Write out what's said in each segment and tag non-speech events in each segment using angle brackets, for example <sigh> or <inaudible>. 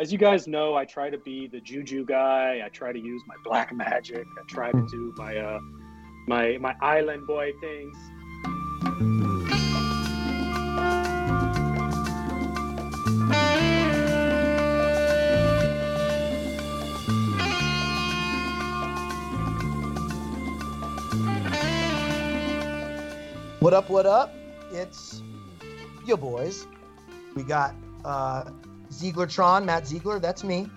as you guys know, I try to be the juju guy. I try to use my black magic. I try to do my uh, my my island boy things. What up, what up? It's your boys. We got uh, Zieglertron, Matt Ziegler, that's me.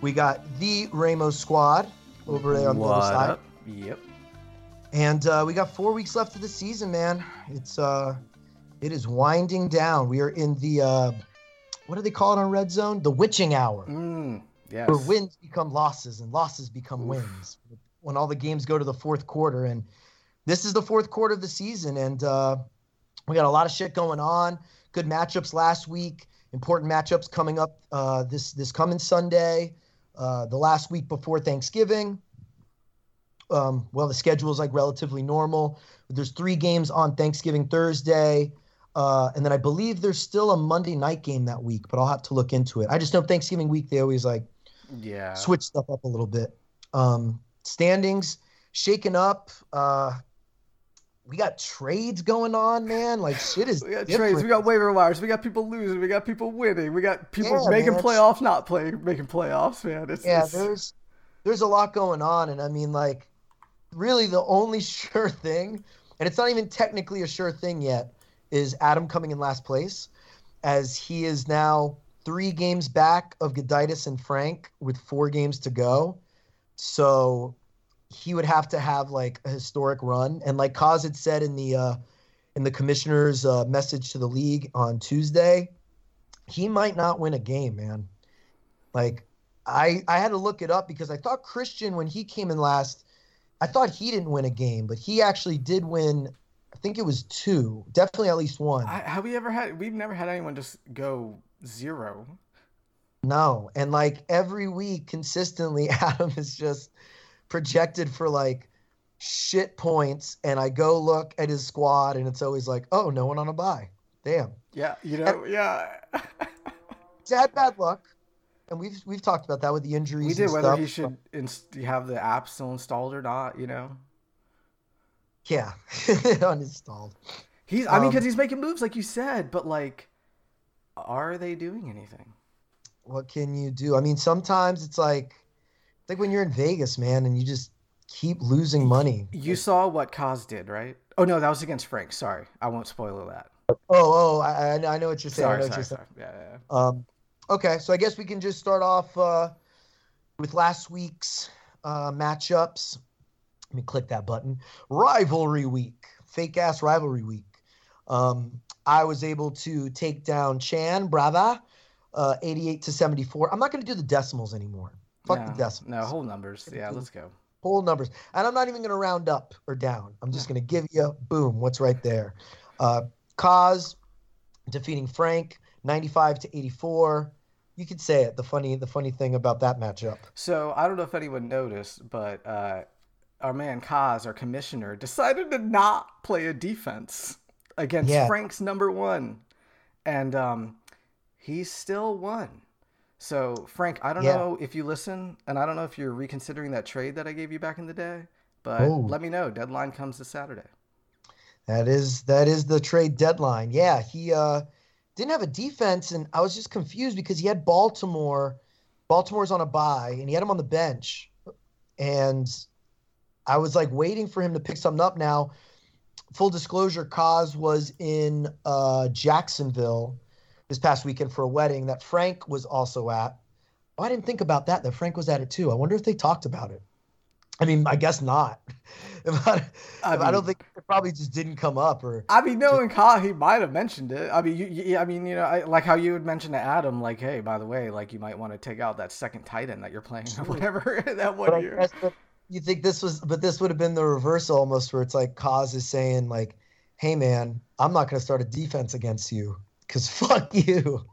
We got the Ramos squad over there on the other side. up? Yep. And uh, we got four weeks left of the season, man. It's uh, it is winding down. We are in the uh, what do they call it on Red Zone? The witching hour, Mm, yes. where wins become losses and losses become Oof. wins. When all the games go to the fourth quarter, and this is the fourth quarter of the season, and uh, we got a lot of shit going on. Good matchups last week. Important matchups coming up uh, this this coming Sunday. Uh, the last week before Thanksgiving. Um, well, the schedule is like relatively normal. There's three games on Thanksgiving Thursday, uh, and then I believe there's still a Monday night game that week, but I'll have to look into it. I just know Thanksgiving week they always like Yeah. switch stuff up a little bit. Um, standings shaken up. We got trades going on, man. Like shit is <laughs> We got different. trades. We got waiver wires. We got people losing. We got people winning. We got people Yeah, making man. playoffs, not playing, making playoffs, man. It's, yeah, it's- there's there's a lot going on, and I mean, like, really, the only <laughs> sure thing, and it's not even technically a sure thing yet, is Adam coming in last place, as he is now three games back of Goditis and Frank with four games to go. So he would have to have like a historic run, and like Kaz had said in the uh, in the commissioner's uh, message to the league on Tuesday, he might not win a game, man. Like I I had to look it up because I thought Christian when he came in last, I thought he didn't win a game, but he actually did win. I think it was two, definitely at least one. I, have we ever had? We've never had anyone just go zero. No, and like every week consistently, <laughs> Adam is just projected for like shit points, and I go look at his squad, and it's always like, oh, no one on a buy. Damn, Yeah, you know, yeah. <laughs> he's had bad luck, and we've we've talked about that with the injuries. we did and whether stuff. he should inst- have the app still installed or not. You know, Yeah, <laughs> uninstalled. he's. I mean, Um, because he's making moves like you said, but like, are they doing anything? what can you do? I mean, sometimes it's like, like when you're in Vegas, man, and you just keep losing money. You saw what Kaz did, right? Oh no, that was against Frank. Sorry, I won't spoil that. Oh, oh, I, I I know what you're saying. Sorry, sorry, saying. sorry. Yeah, yeah. Um, okay, so I guess we can just start off uh, with last week's uh, matchups. Let me click that button. Rivalry week, fake ass rivalry week. Um, I was able to take down Chan Brava, uh, 88 to 74. I'm not going to do the decimals anymore. Fuck no, the decimals. No, whole numbers. Yeah, let's go. whole numbers. And I'm not even going to round up or down. I'm just going to give you boom, what's right there. Uh, Kaz defeating Frank 95 to 84. You could say it. The funny the funny thing about that matchup. So I don't know if anyone noticed, but uh, our man Kaz, our commissioner, decided to not play a defense against Yeah. Frank's number one, and um, he still won. So Frank, I don't Yeah. know if you listen, and I don't know if you're reconsidering that trade that I gave you back in the day, but Oh. let me know. Deadline comes this Saturday. That is that is the trade deadline. Yeah, he uh didn't have a defense and I was just confused because he had Baltimore. Baltimore's on a bye and he had him on the bench. And I was like waiting for him to pick something up now. Full disclosure, Kaz was in uh Jacksonville this past weekend for a wedding that Frank was also at. Oh, I didn't think about that, that Frank was at it too. I wonder if they talked about it. I mean, I guess not. <laughs> If I, I, I don't think it probably just didn't come up or I mean, knowing Ka, he might have mentioned it. I mean, you, you, I mean, you know, I, like how you would mention to Adam, like, hey, by the way, like you might want to take out that second tight end that you're playing or whatever <laughs> that one I year. that you think this was but this would have been the reverse almost where it's like Kaz is saying like, hey man, I'm not gonna start a defense against you because <laughs> fuck you.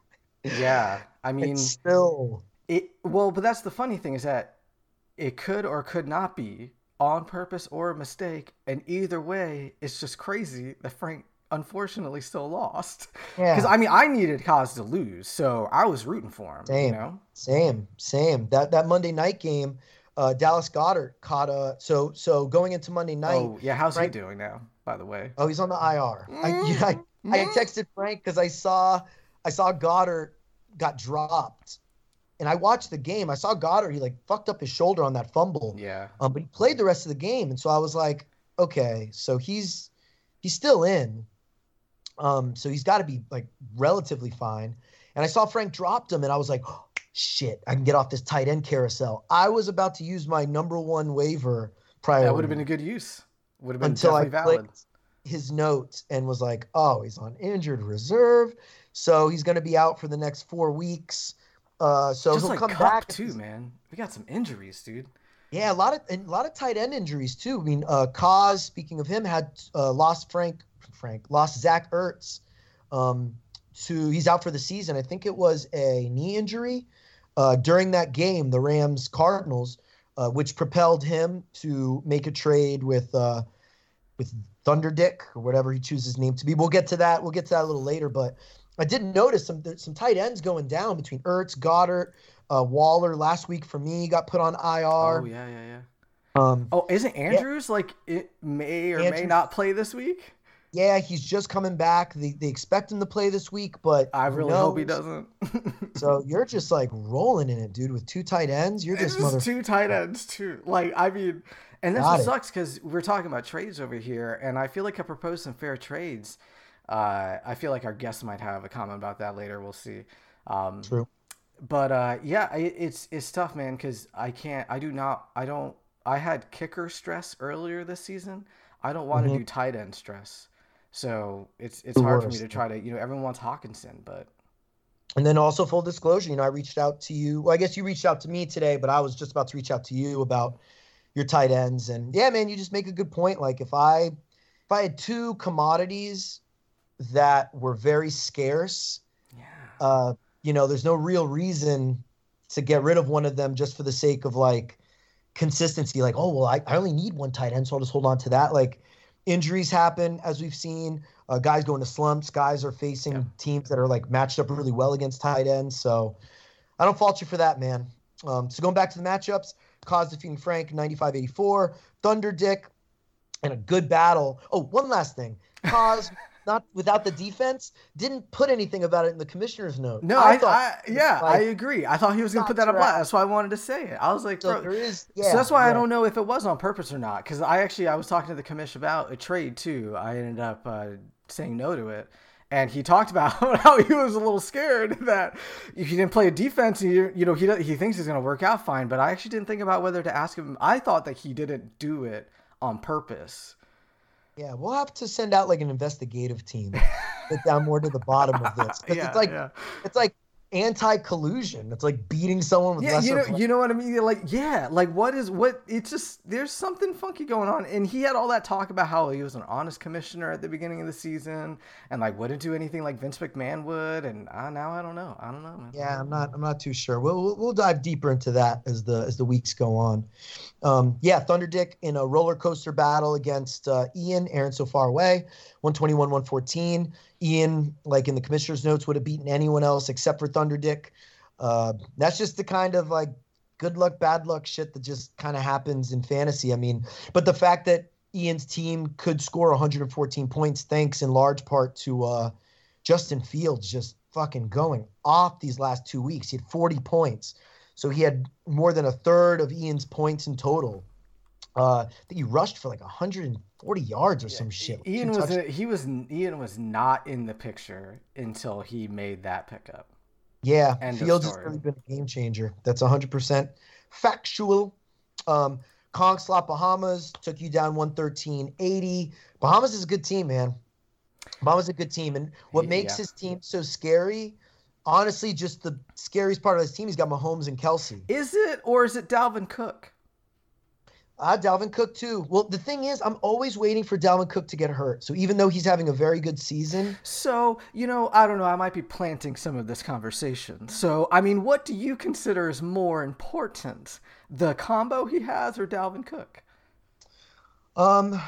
Yeah, I mean, it's still it. Well, but that's the funny thing is that it could or could not be on purpose or a mistake, and either way, it's just crazy that Frank unfortunately still lost. Yeah. Because I mean, I needed Kaz to lose, so I was rooting for him. Same. You know. Same, same. That that Monday night game, uh, Dallas Goedert caught a so so going into Monday night. Oh yeah, how's Frank- he doing now? By the way. Oh, he's on the IR. <laughs> I, Mm, I, I had texted Frank because I saw I saw Goedert got dropped, and I watched the game. I saw Goedert. He like fucked up his shoulder on that fumble. Yeah. Um, but he played the rest of the game, and so I was like, okay, so he's he's still in. Um, so he's got to be like relatively fine. And I saw Frank dropped him, and I was like, oh, shit, I can get off this tight end carousel. I was about to use my number one waiver priority That would have been a good use. Would have been until I definitely valid. clicked his notes and was like, oh, he's on injured reserve, so he's going to be out for the next four weeks. Uh, so Just he'll like come Cup back too, man. We got some injuries, dude. yeah, a lot of a lot of tight end injuries too. I mean, uh, Kaz, speaking of him, had uh, lost Frank, Frank lost Zach Ertz. Um, to he's out for the season. I think it was a knee injury uh, during that game, the Rams Cardinals, uh, which propelled him to make a trade with uh, with Thunder Dick or whatever he chooses his name to be. We'll get to that. We'll get to that a little later. But I did notice some some tight ends going down between Ertz, Goedert, uh, Waller. Last week for me got put on IR. Oh yeah, yeah, yeah. Um, Oh, isn't Andrews like it may or may not play this week? yeah, he's just coming back. They, they expect him to play this week, but I really hope he doesn't. <laughs> So <laughs> you're just like rolling in it, dude, with two tight ends. You're just just mother. two tight ends too. Like I mean, and that's Got what it. sucks because we're talking about trades over here, and I feel like I proposed some fair trades. Uh, I feel like our guests might have a comment about that later. We'll see. Um, True. but uh, yeah, I- it's it's tough, man, because I can't. I do not. I don't. I had kicker stress earlier this season. I don't want to Mhm. do tight end stress. So it's it's The hard for me to try to. You know, everyone wants Hockenson, but And then also full disclosure, you know, I reached out to you. Well, I guess you reached out to me today, but I was just about to reach out to you about your tight ends. And yeah, man, you just make a good point. Like if I if I had two commodities that were very scarce, yeah. uh, you know, there's no real reason to get rid of one of them just for the sake of like consistency. Like, oh well, I, I only need one tight end, so I'll just hold on to that. Like injuries happen as we've seen. Uh, guys go into slumps. Guys are facing Yeah. teams that are like matched up really well against tight ends. So I don't fault you for that, man. Um, so going back to the matchups, Kaz defeating Frank 95-84, Thunder Dick, and a good battle. Oh, one last thing. <laughs> Kaz not without the defense, didn't put anything about it in the commissioner's note. No, I, I, thought yeah, like, I agree. I thought he was gonna put that up. That's why I wanted to say it. I was like, so bro. there is yeah. so that's why yeah. I don't know if it was on purpose or not. Because I actually I was talking to the commission about a trade too. I ended up uh, saying no to it, and he talked about <laughs> how he was a little scared that if he didn't play a defense, you, you know, he he thinks he's gonna work out fine. But I actually didn't think about whether to ask him. I thought that he didn't do it on purpose. Yeah, we'll have to send out like an investigative team, <laughs> get down more to the bottom of this Yeah, it's like yeah. it's like anti-collusion. It's like beating someone with Yeah, you know, you know what I mean. Like, yeah, like what is what? It's just there's something funky going on, and he had all that talk about how he was an honest commissioner at the beginning of the season, and like wouldn't do anything like Vince McMahon would, and uh, now I don't know. I don't know. Man. yeah, I'm not. I'm not too sure. We'll, we'll we'll dive deeper into that as the as the weeks go on. Um, yeah, Thunder Dick in a roller coaster battle against uh, Ian. Aaron so far away, 121, 114. Ian, like in the commissioner's notes, would have beaten anyone else except for Thunder Dick. Uh, that's just the kind of like good luck, bad luck shit that just kind of happens in fantasy. I mean, but the fact that Ian's team could score 114 points, thanks in large part to uh, Justin Fields just fucking going off these last two weeks. He had 40 points. So he had more than a third of Ian's points in total. Uh, I think he rushed for like 140 yards or some shit. Ian was a, he was Ian was not in the picture until he made that pickup. Yeah, End Fields has really been a game changer. That's 100% factual. Um, Kong Slot Bahamas took you down 113.80. Bahamas is a good team, man. Bahamas is a good team. And what Yeah. makes his team so scary, honestly, just the scariest part of his team, he's got Mahomes and Kelce. Is it or is it Dalvin Cook? Ah, Dalvin Cook too. Well, the thing is, I'm always waiting for Dalvin Cook to get hurt. So even though he's having a very good season, So, you know, I don't know, I might be planting some of this conversation. So, I mean, what do you consider is more important? The combo he has or Dalvin Cook? um,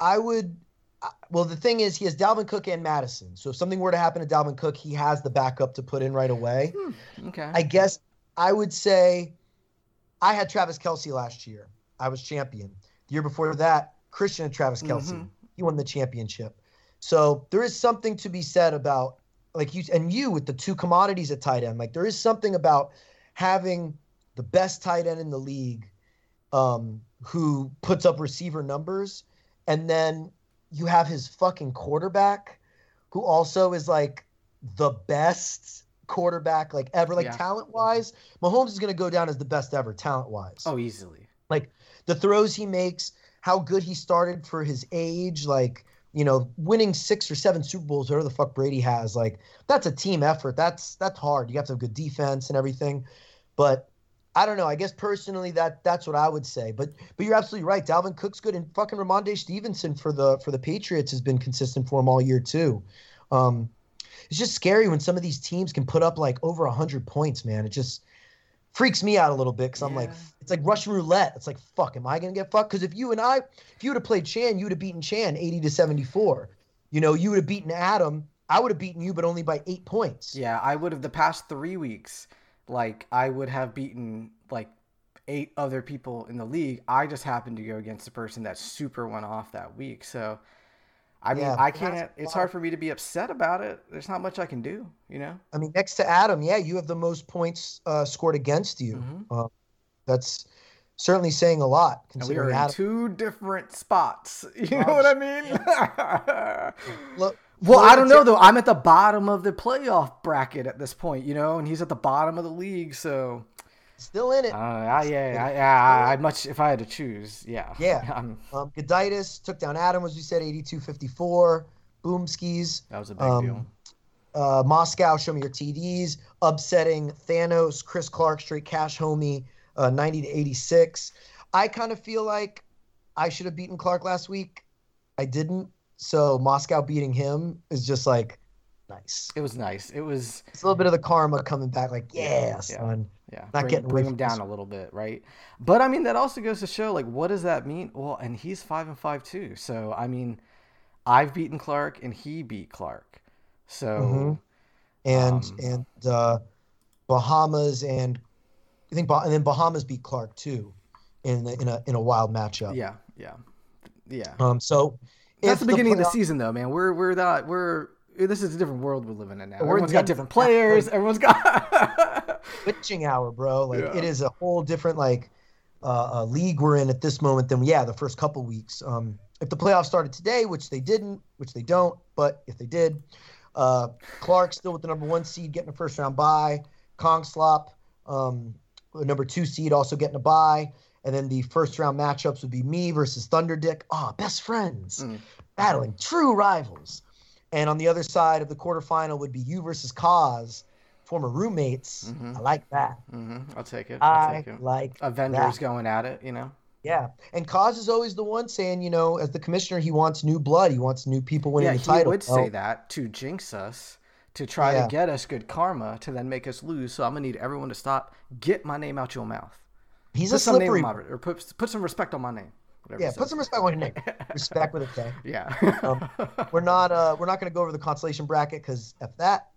I would well, the thing is, he has Dalvin Cook and Mattison. So if something were to happen to Dalvin Cook, he has the backup to put in right away. Hmm, okay. I guess I would say I had Travis Kelce last year. I was champion. The year before that, Christian and Travis Kelce. Mhm. He won the championship. So there is something to be said about like you and you with the two commodities at tight end. Like there is something about having the best tight end in the league um, who puts up receiver numbers, and then you have his fucking quarterback who also is like the best quarterback like ever, like Yeah. talent wise. Mahomes is going to go down as the best ever talent wise oh, easily. Like the throws he makes, how good he started for his age, like you know, winning six or seven Super Bowls, whatever the fuck Brady has, like that's a team effort. That's that's hard. You have to have good defense and everything. But I don't know. I guess personally, that that's what I would say. But but you're absolutely right. Dalvin Cook's good, and fucking Rhamondre Stevenson for the for the Patriots has been consistent for him all year too. Um, it's just scary when some of these teams can put up like over hundred points, man. It just freaks me out a little bit because I'm like, it's like Russian roulette. It's like, fuck, am I gonna get fucked? Because if you and I, if you would have played Chan, you would have beaten Chan 80 to 74. You know, you would have beaten Adam. I would have beaten you, but only by eight points. Yeah, I would have the past three weeks, like I would have beaten like eight other people in the league. I just happened to go against the person that super went off that week. So I mean, Yeah, I can't. It's hard for me to be upset about it. There's not much I can do, you know. I mean, next to Adam, yeah, you have the most points uh, scored against you. Mhm. Uh, that's certainly saying a lot And we considering are in Adam. two different spots. <laughs> You know Oh, what I mean? <laughs> Look, Well, I don't know though. I'm at the bottom of the playoff bracket at this point, you know, and he's at the bottom of the league. So, Still in it. uh, I, yeah, <laughs> I, yeah, I, I much if I had to choose, yeah, Yeah. <laughs> Um, Goditis took down Adam, as we said, 82-54. Boomskis. that was a big Um, deal. uh, Moscow, show me your TDs. Upsetting Thanos, Chris Clark, straight cash homie, uh, 90 to 86. I kind of feel like I should have beaten Clark last week. I didn't. So Moscow beating him is just like nice. It was nice. It was, It's a little bit of the karma coming back, like, yeah, Yeah. son. yeah, Not bring, getting bring him down a little bit, right? But I mean, that also goes to show, like, what does that mean? Well, and he's five and five too. So I mean, I've beaten Clark, and he beat Clark. So Mhm. And Um, and uh, Bahamas and I think bah- and then Bahamas beat Clark too in the, in a in a wild matchup. yeah, yeah, yeah. Um. So That's if the beginning of the season, though, man. We're we're not we're this is a different world we're living in now. <laughs> Everyone's got different players. Everyone's got. Witching hour, bro. Like Yeah. it is a whole different like uh, league we're in at this moment than yeah the first couple weeks. Um, if the playoffs started today, which they didn't, which they don't, but if they did, uh, Clark still with the number one seed getting a first round bye. Kong Slop, um, the number two seed also getting a bye. And then the first round matchups would be me versus Thunder Dick. Ah, best friends Mm. battling, true rivals. And on the other side of the quarterfinal would be you versus Kaz, former roommates. Mhm. I like that. hmm I'll take it. I'll I take it. like Avengers that. going at it, you know. Yeah. And Kaz is always the one saying, you know, as the commissioner, he wants new blood. He wants new people winning Yeah, the he title. would Well, say that to jinx us, to try Yeah. to get us good karma, to then make us lose. So I'm gonna need everyone to stop. Get my name out your mouth. He's Put a some name slippery. on my, or put put some respect on my name. Whatever Yeah, put some respect on your name. <laughs> Respect with a K. Yeah. Um, We're not uh we're not gonna go over the consolation bracket because f that.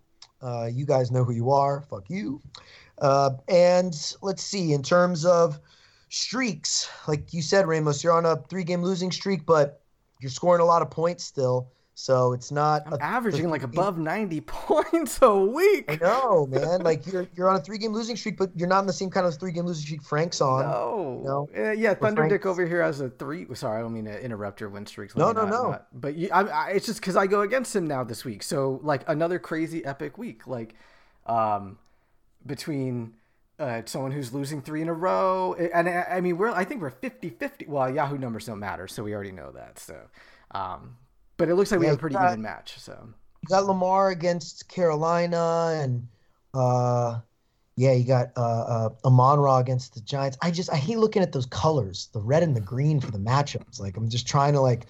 Uh, you guys know who you are. Fuck you. Uh, and let's see, in terms of streaks, like you said, Ramos, you're on a three game losing streak, but you're scoring a lot of points still. So it's not I'm a- averaging like above 90 <laughs> points a week. I know, man. Like you're you're on a three game losing streak, but you're not in the same kind of three game losing streak Frank's on. No. No. Uh, yeah, Thunder Dick over here has a three. Sorry, I don't mean to interrupt your win streaks. No, no, not- no. not- but you, I, I, it's just because I go against him now this week. So like another crazy epic week, like um, between uh, someone who's losing three in a row, and I, I mean we're I think we're 50-50. Well, Yahoo numbers don't matter, so we already know that. So, um, but it looks like we Yeah, have a pretty got- even match. So You got Lamar against Carolina, and uh, yeah, you got uh, uh, Amon Ra against the Giants. I just I hate looking at those colors, the red and the green for the matchups. Like I'm just trying to like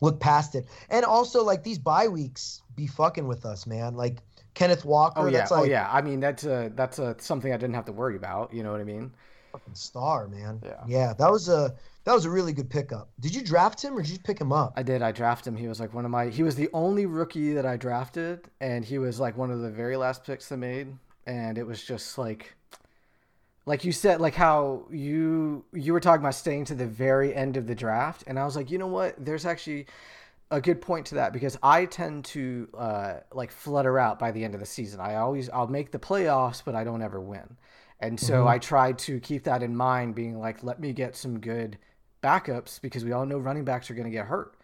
look past it, and also like these bye weeks be fucking with us, man. Like Kenneth Walker. oh yeah, that's like, oh yeah. I mean that's uh that's uh something I didn't have to worry about. You know what I mean? Fucking star, man. Yeah. Yeah, that was a that was a really good pickup. Did you draft him or did you pick him up? I did. I drafted him. He was like one of my. He was the only rookie that I drafted, and he was like one of the very last picks I made. And it was just like, like you said, like how you you were talking about staying to the very end of the draft, and I was like, you know what? There's actually a good point to that because I tend to uh, like flutter out by the end of the season. I always I'll make the playoffs, but I don't ever win. And so Mhm. I tried to keep that in mind, being like, let me get some good backups because we all know running backs are going to get hurt.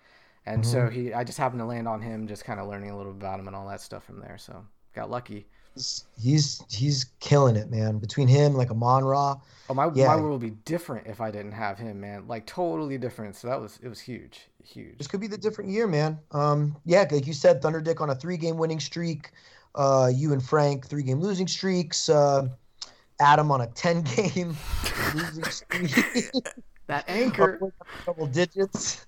And so he, I just happened to land on him, just kind of learning a little bit about him and all that stuff from there. So got lucky. He's he's, he's killing it, man. Between him, like Amon Ra, Oh, my Yeah. my world would be different if I didn't have him, man. Like totally different. So that was it was huge, huge. this could be the different year, man. Um, yeah, like you said, Thunder Dick on a three-game winning streak. Uh, you and Frank three-game losing streaks. Uh, Adam on a ten-game <laughs> losing streak. That anchor. double digits.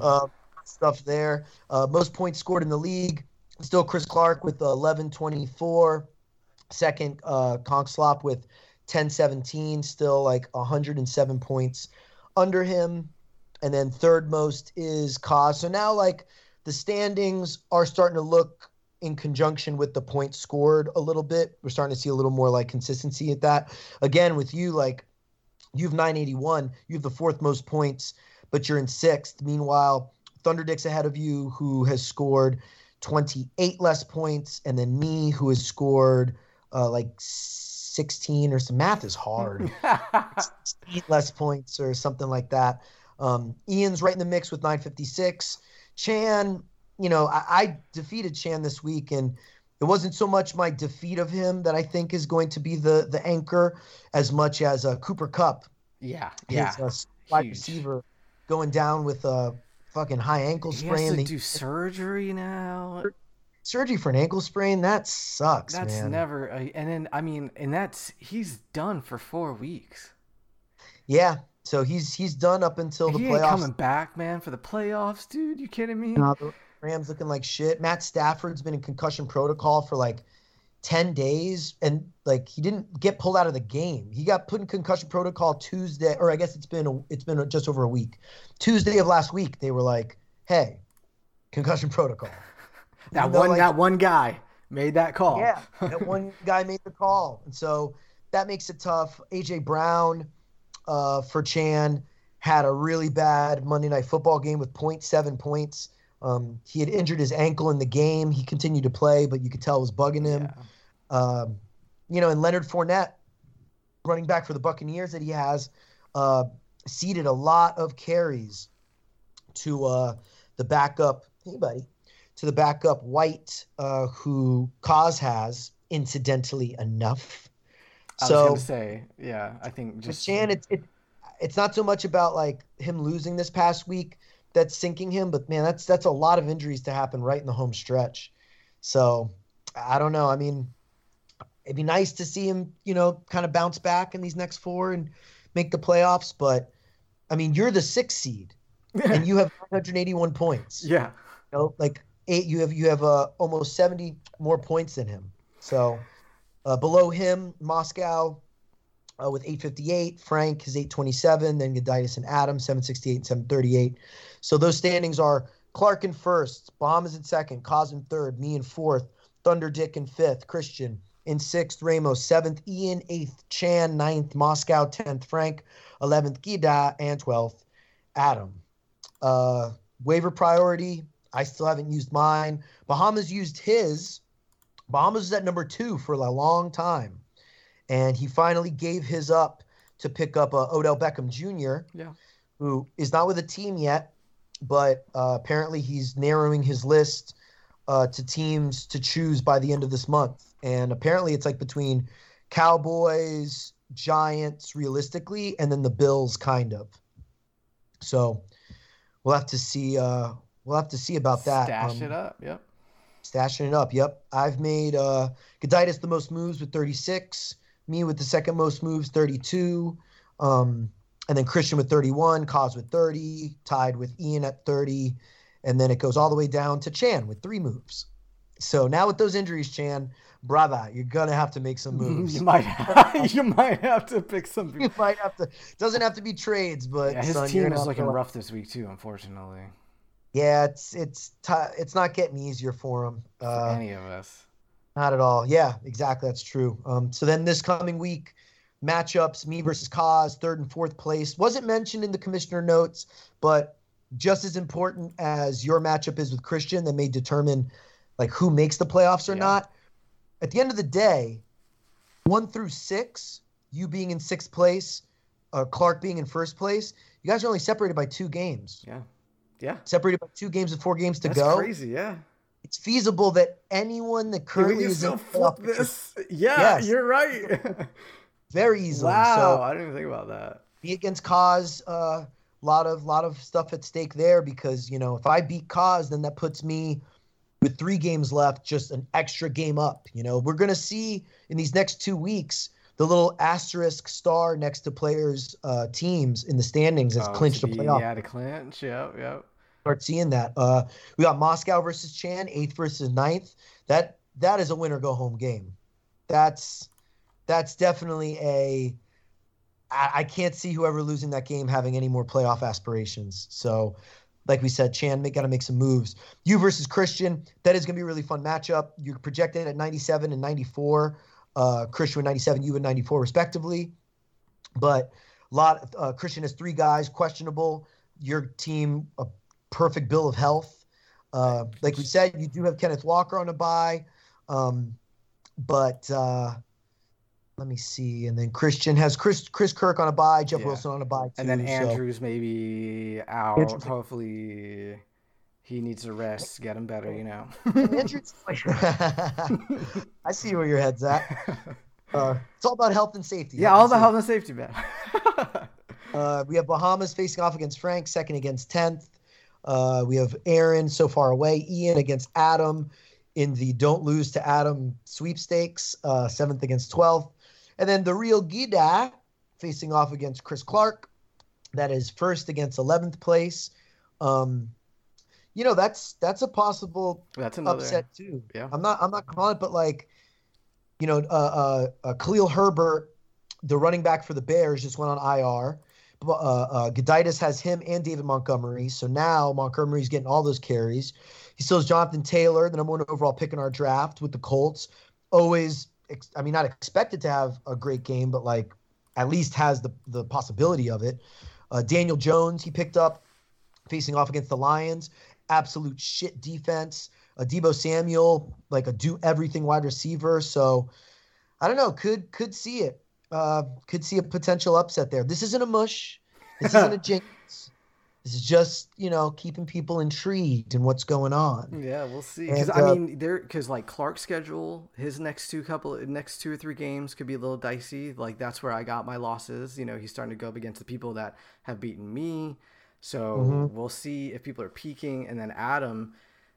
uh, stuff there. Uh, most points scored in the league. Still Chris Clark with 11 24. Second, uh, Conk Slop with 10 17. Still like 107 points under him. And then third most is Cause. So now, like, the standings are starting to look in conjunction with the points scored a little bit. We're starting to see a little more like consistency at that. Again, with you, like, you have 981. You have the fourth most points, but you're in sixth. Meanwhile, Thunderdick's ahead of you, who has scored 28 less points, and then me, who has scored uh, like 16 or some math is hard. <laughs> 16 less points or something like that. Um, Ian's right in the mix with 956. Chan, you know, I, I defeated Chan this week, and it wasn't so much my defeat of him that I think is going to be the the anchor, as much as uh, Cooper Kupp, yeah, his yeah. uh, wide receiver, going down with a fucking high ankle sprain. He sprain. has to They- do surgery now. surgery for an ankle sprain. That sucks, That's man. never. A, and then I mean, and that's he's done for four weeks. Yeah, so he's he's done up until the he ain't playoffs. coming back, man, for the playoffs, dude. You kidding me? Now the Rams looking like shit. Matt Stafford's been in concussion protocol for like 10 days and like he didn't get pulled out of the game. He got put in concussion protocol Tuesday or I guess it's been a, it's been just over a week. Tuesday of last week they were like, "Hey, concussion protocol." <laughs> That though, one, like- that one guy made that call. Yeah, <laughs> that one guy made the call, and so that makes it tough. AJ Brown uh, for Chan had a really bad Monday Night Football game with 0.7 points. Um, he had injured his ankle in the game. He continued to play, but you could tell it was bugging him. Yeah. Um, you know, and Leonard Fournette, running back for the Buccaneers that he has, uh, ceded a lot of carries to uh, the backup. Hey, buddy, to the backup White, uh, who Kaz has incidentally enough. I was So gonna say, yeah, I think just Chan, it's it, it's not so much about like him losing this past week that's sinking him, but man, that's that's a lot of injuries to happen right in the home stretch. So I don't know. I mean, it'd be nice to see him, you know, kind of bounce back in these next four and make the playoffs. But I mean, you're the sixth seed and you have 181 points. yeah, You know, like eight, you have you have uh, almost 70 more points than him. So uh, below him, Moscow uh, with 858. Frank is 827. Then Gaditis and Adam 768 and 738. So those standings are Clark in first, Bahamas in second, Kaz in third, me in fourth, Thunder Dick in fifth, Christian in sixth, Ramos seventh, Ian eighth, Chan ninth, Moscow tenth, Frank eleventh, Gida and twelfth, Adam. Uh, waiver priority. I still haven't used mine. Bahamas used his. Bahamas is at number two for a long time, and he finally gave his up to pick up uh, Odell Beckham Jr. Yeah. who is not with a team yet, but uh, apparently he's narrowing his list uh, to teams to choose by the end of this month. And apparently it's like between Cowboys, Giants, realistically, and then the Bills, kind of. So we'll have to see. Uh, we'll have to see about that. stash Um, it up. Yep. Stashing it up. Yep. I've made uh Gaditis the most moves with 36. Me with the second most moves, 32. Um, and then Christian with 31, Kaz with 30, tied with Ian at 30. And then it goes all the way down to Chan with three moves. So now with those injuries, Chan, brother, you're gonna have to make some <laughs> moves. you might have, <laughs> you might have to pick some. <laughs> you might have to. Doesn't have to be trades, but yeah, his son, team is looking rough this week too, unfortunately. Yeah, it's it's t- it's not getting easier for him. Uh, for any of us. Not at all. Yeah, exactly. That's true. Um, so then this coming week, matchups: me versus Kaz, third and fourth place. Wasn't mentioned in the commissioner notes, but just as important as your matchup is with Christian, that may determine like who makes the playoffs or yeah. not. At the end of the day, one through six, you being in sixth place, uh, Clark being in first place, you guys are only separated by two games. Yeah. Yeah. Separated by two games with four games to That's go. crazy, yeah. It's feasible that anyone that currently is in flip this. Yeah, yes. you're right. <laughs> Very easily. Wow, so, I didn't even think about that. Be against Kaz, a uh, lot of lot of stuff at stake there because you know if I beat Kaz, then that puts me with three games left, just an extra game up. You know, we're gonna see in these next two weeks the little asterisk star next to players' uh, teams in the standings has oh, clinched a playoff. Yeah, to clinch. Yep, yep. Start seeing that. Uh, we got Moscow versus Chan, eighth versus ninth. That that is a winner go home game. That's that's definitely a. I, I can't see whoever losing that game having any more playoff aspirations. So like we said, Chan got to make some moves. You versus Christian, that is going to be a really fun matchup. You're projected at 97 and 94. Uh, Christian with 97, you with 94, respectively. But a lot. Uh, Christian has three guys questionable. Your team a perfect bill of health. Uh, like we said, you do have Kenneth Walker on a bye, um, but uh, let me see. And then Christian has Chris Chris Kirk on a bye, Jeff yeah. Wilson on a bye, too, and then Andrews so. maybe out. Andrews. Hopefully, he needs to rest, get him better. You know. Andrews, <laughs> <laughs> I see where your head's at. <laughs> Uh, it's all about health and safety. Yeah, all about health and safety, man. uh, we have Bahamas facing off against Frank, second against tenth. Uh, we have Aaron so far away, Ian against Adam in the Don't Lose to Adam sweepstakes, uh, seventh against twelfth. And then the real Gida facing off against Chris Clark. That is first against 11th place. Um, you know, that's that's a possible that's another, upset too. Yeah. I'm not I'm not calling it, but like, you know, uh, uh, uh Khalil Herbert, the running back for the Bears, just went on IR. Uh, uh, Gaditis has him and David Montgomery. So now Montgomery's getting all those carries. He still has Jonathan Taylor, the number one overall pick in our draft with the Colts. Always I mean, not expected to have a great game, but like at least has the the possibility of it. Uh, Daniel Jones, he picked up facing off against the Lions. Absolute shit defense. Uh, Deebo Samuel, like a do everything wide receiver. So I don't know. Could could see it. Uh, could see a potential upset there. This isn't a mush. This isn't a <laughs> jinx. This is just you know keeping people intrigued in what's going on. Yeah, we'll see. Because uh, I mean, there because like Clark's schedule, his next two couple, next two or three games could be a little dicey. Like that's where I got my losses. You know, he's starting to go up against the people that have beaten me. So mm-hmm. we'll see if people are peaking. And then Adam,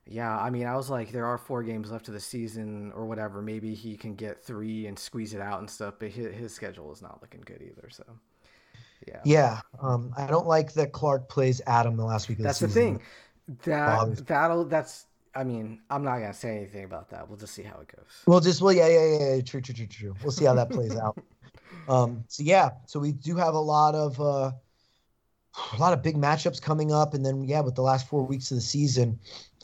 yeah, I mean, I was like, there are four games left of the season or whatever. Maybe he can get three and squeeze it out and stuff. But his, his schedule is not looking good either. So. Yeah. Yeah. Um, I don't like that Clark plays Adam the last week of the that's season. That's the thing. That that'll that's I mean, I'm not gonna say anything about that. We'll just see how it goes. We'll just well yeah, yeah, yeah, yeah. True, true, true, true. We'll see how that plays out. <laughs> Um, so yeah, so we do have a lot of uh a lot of big matchups coming up, and then yeah, with the last four weeks of the season,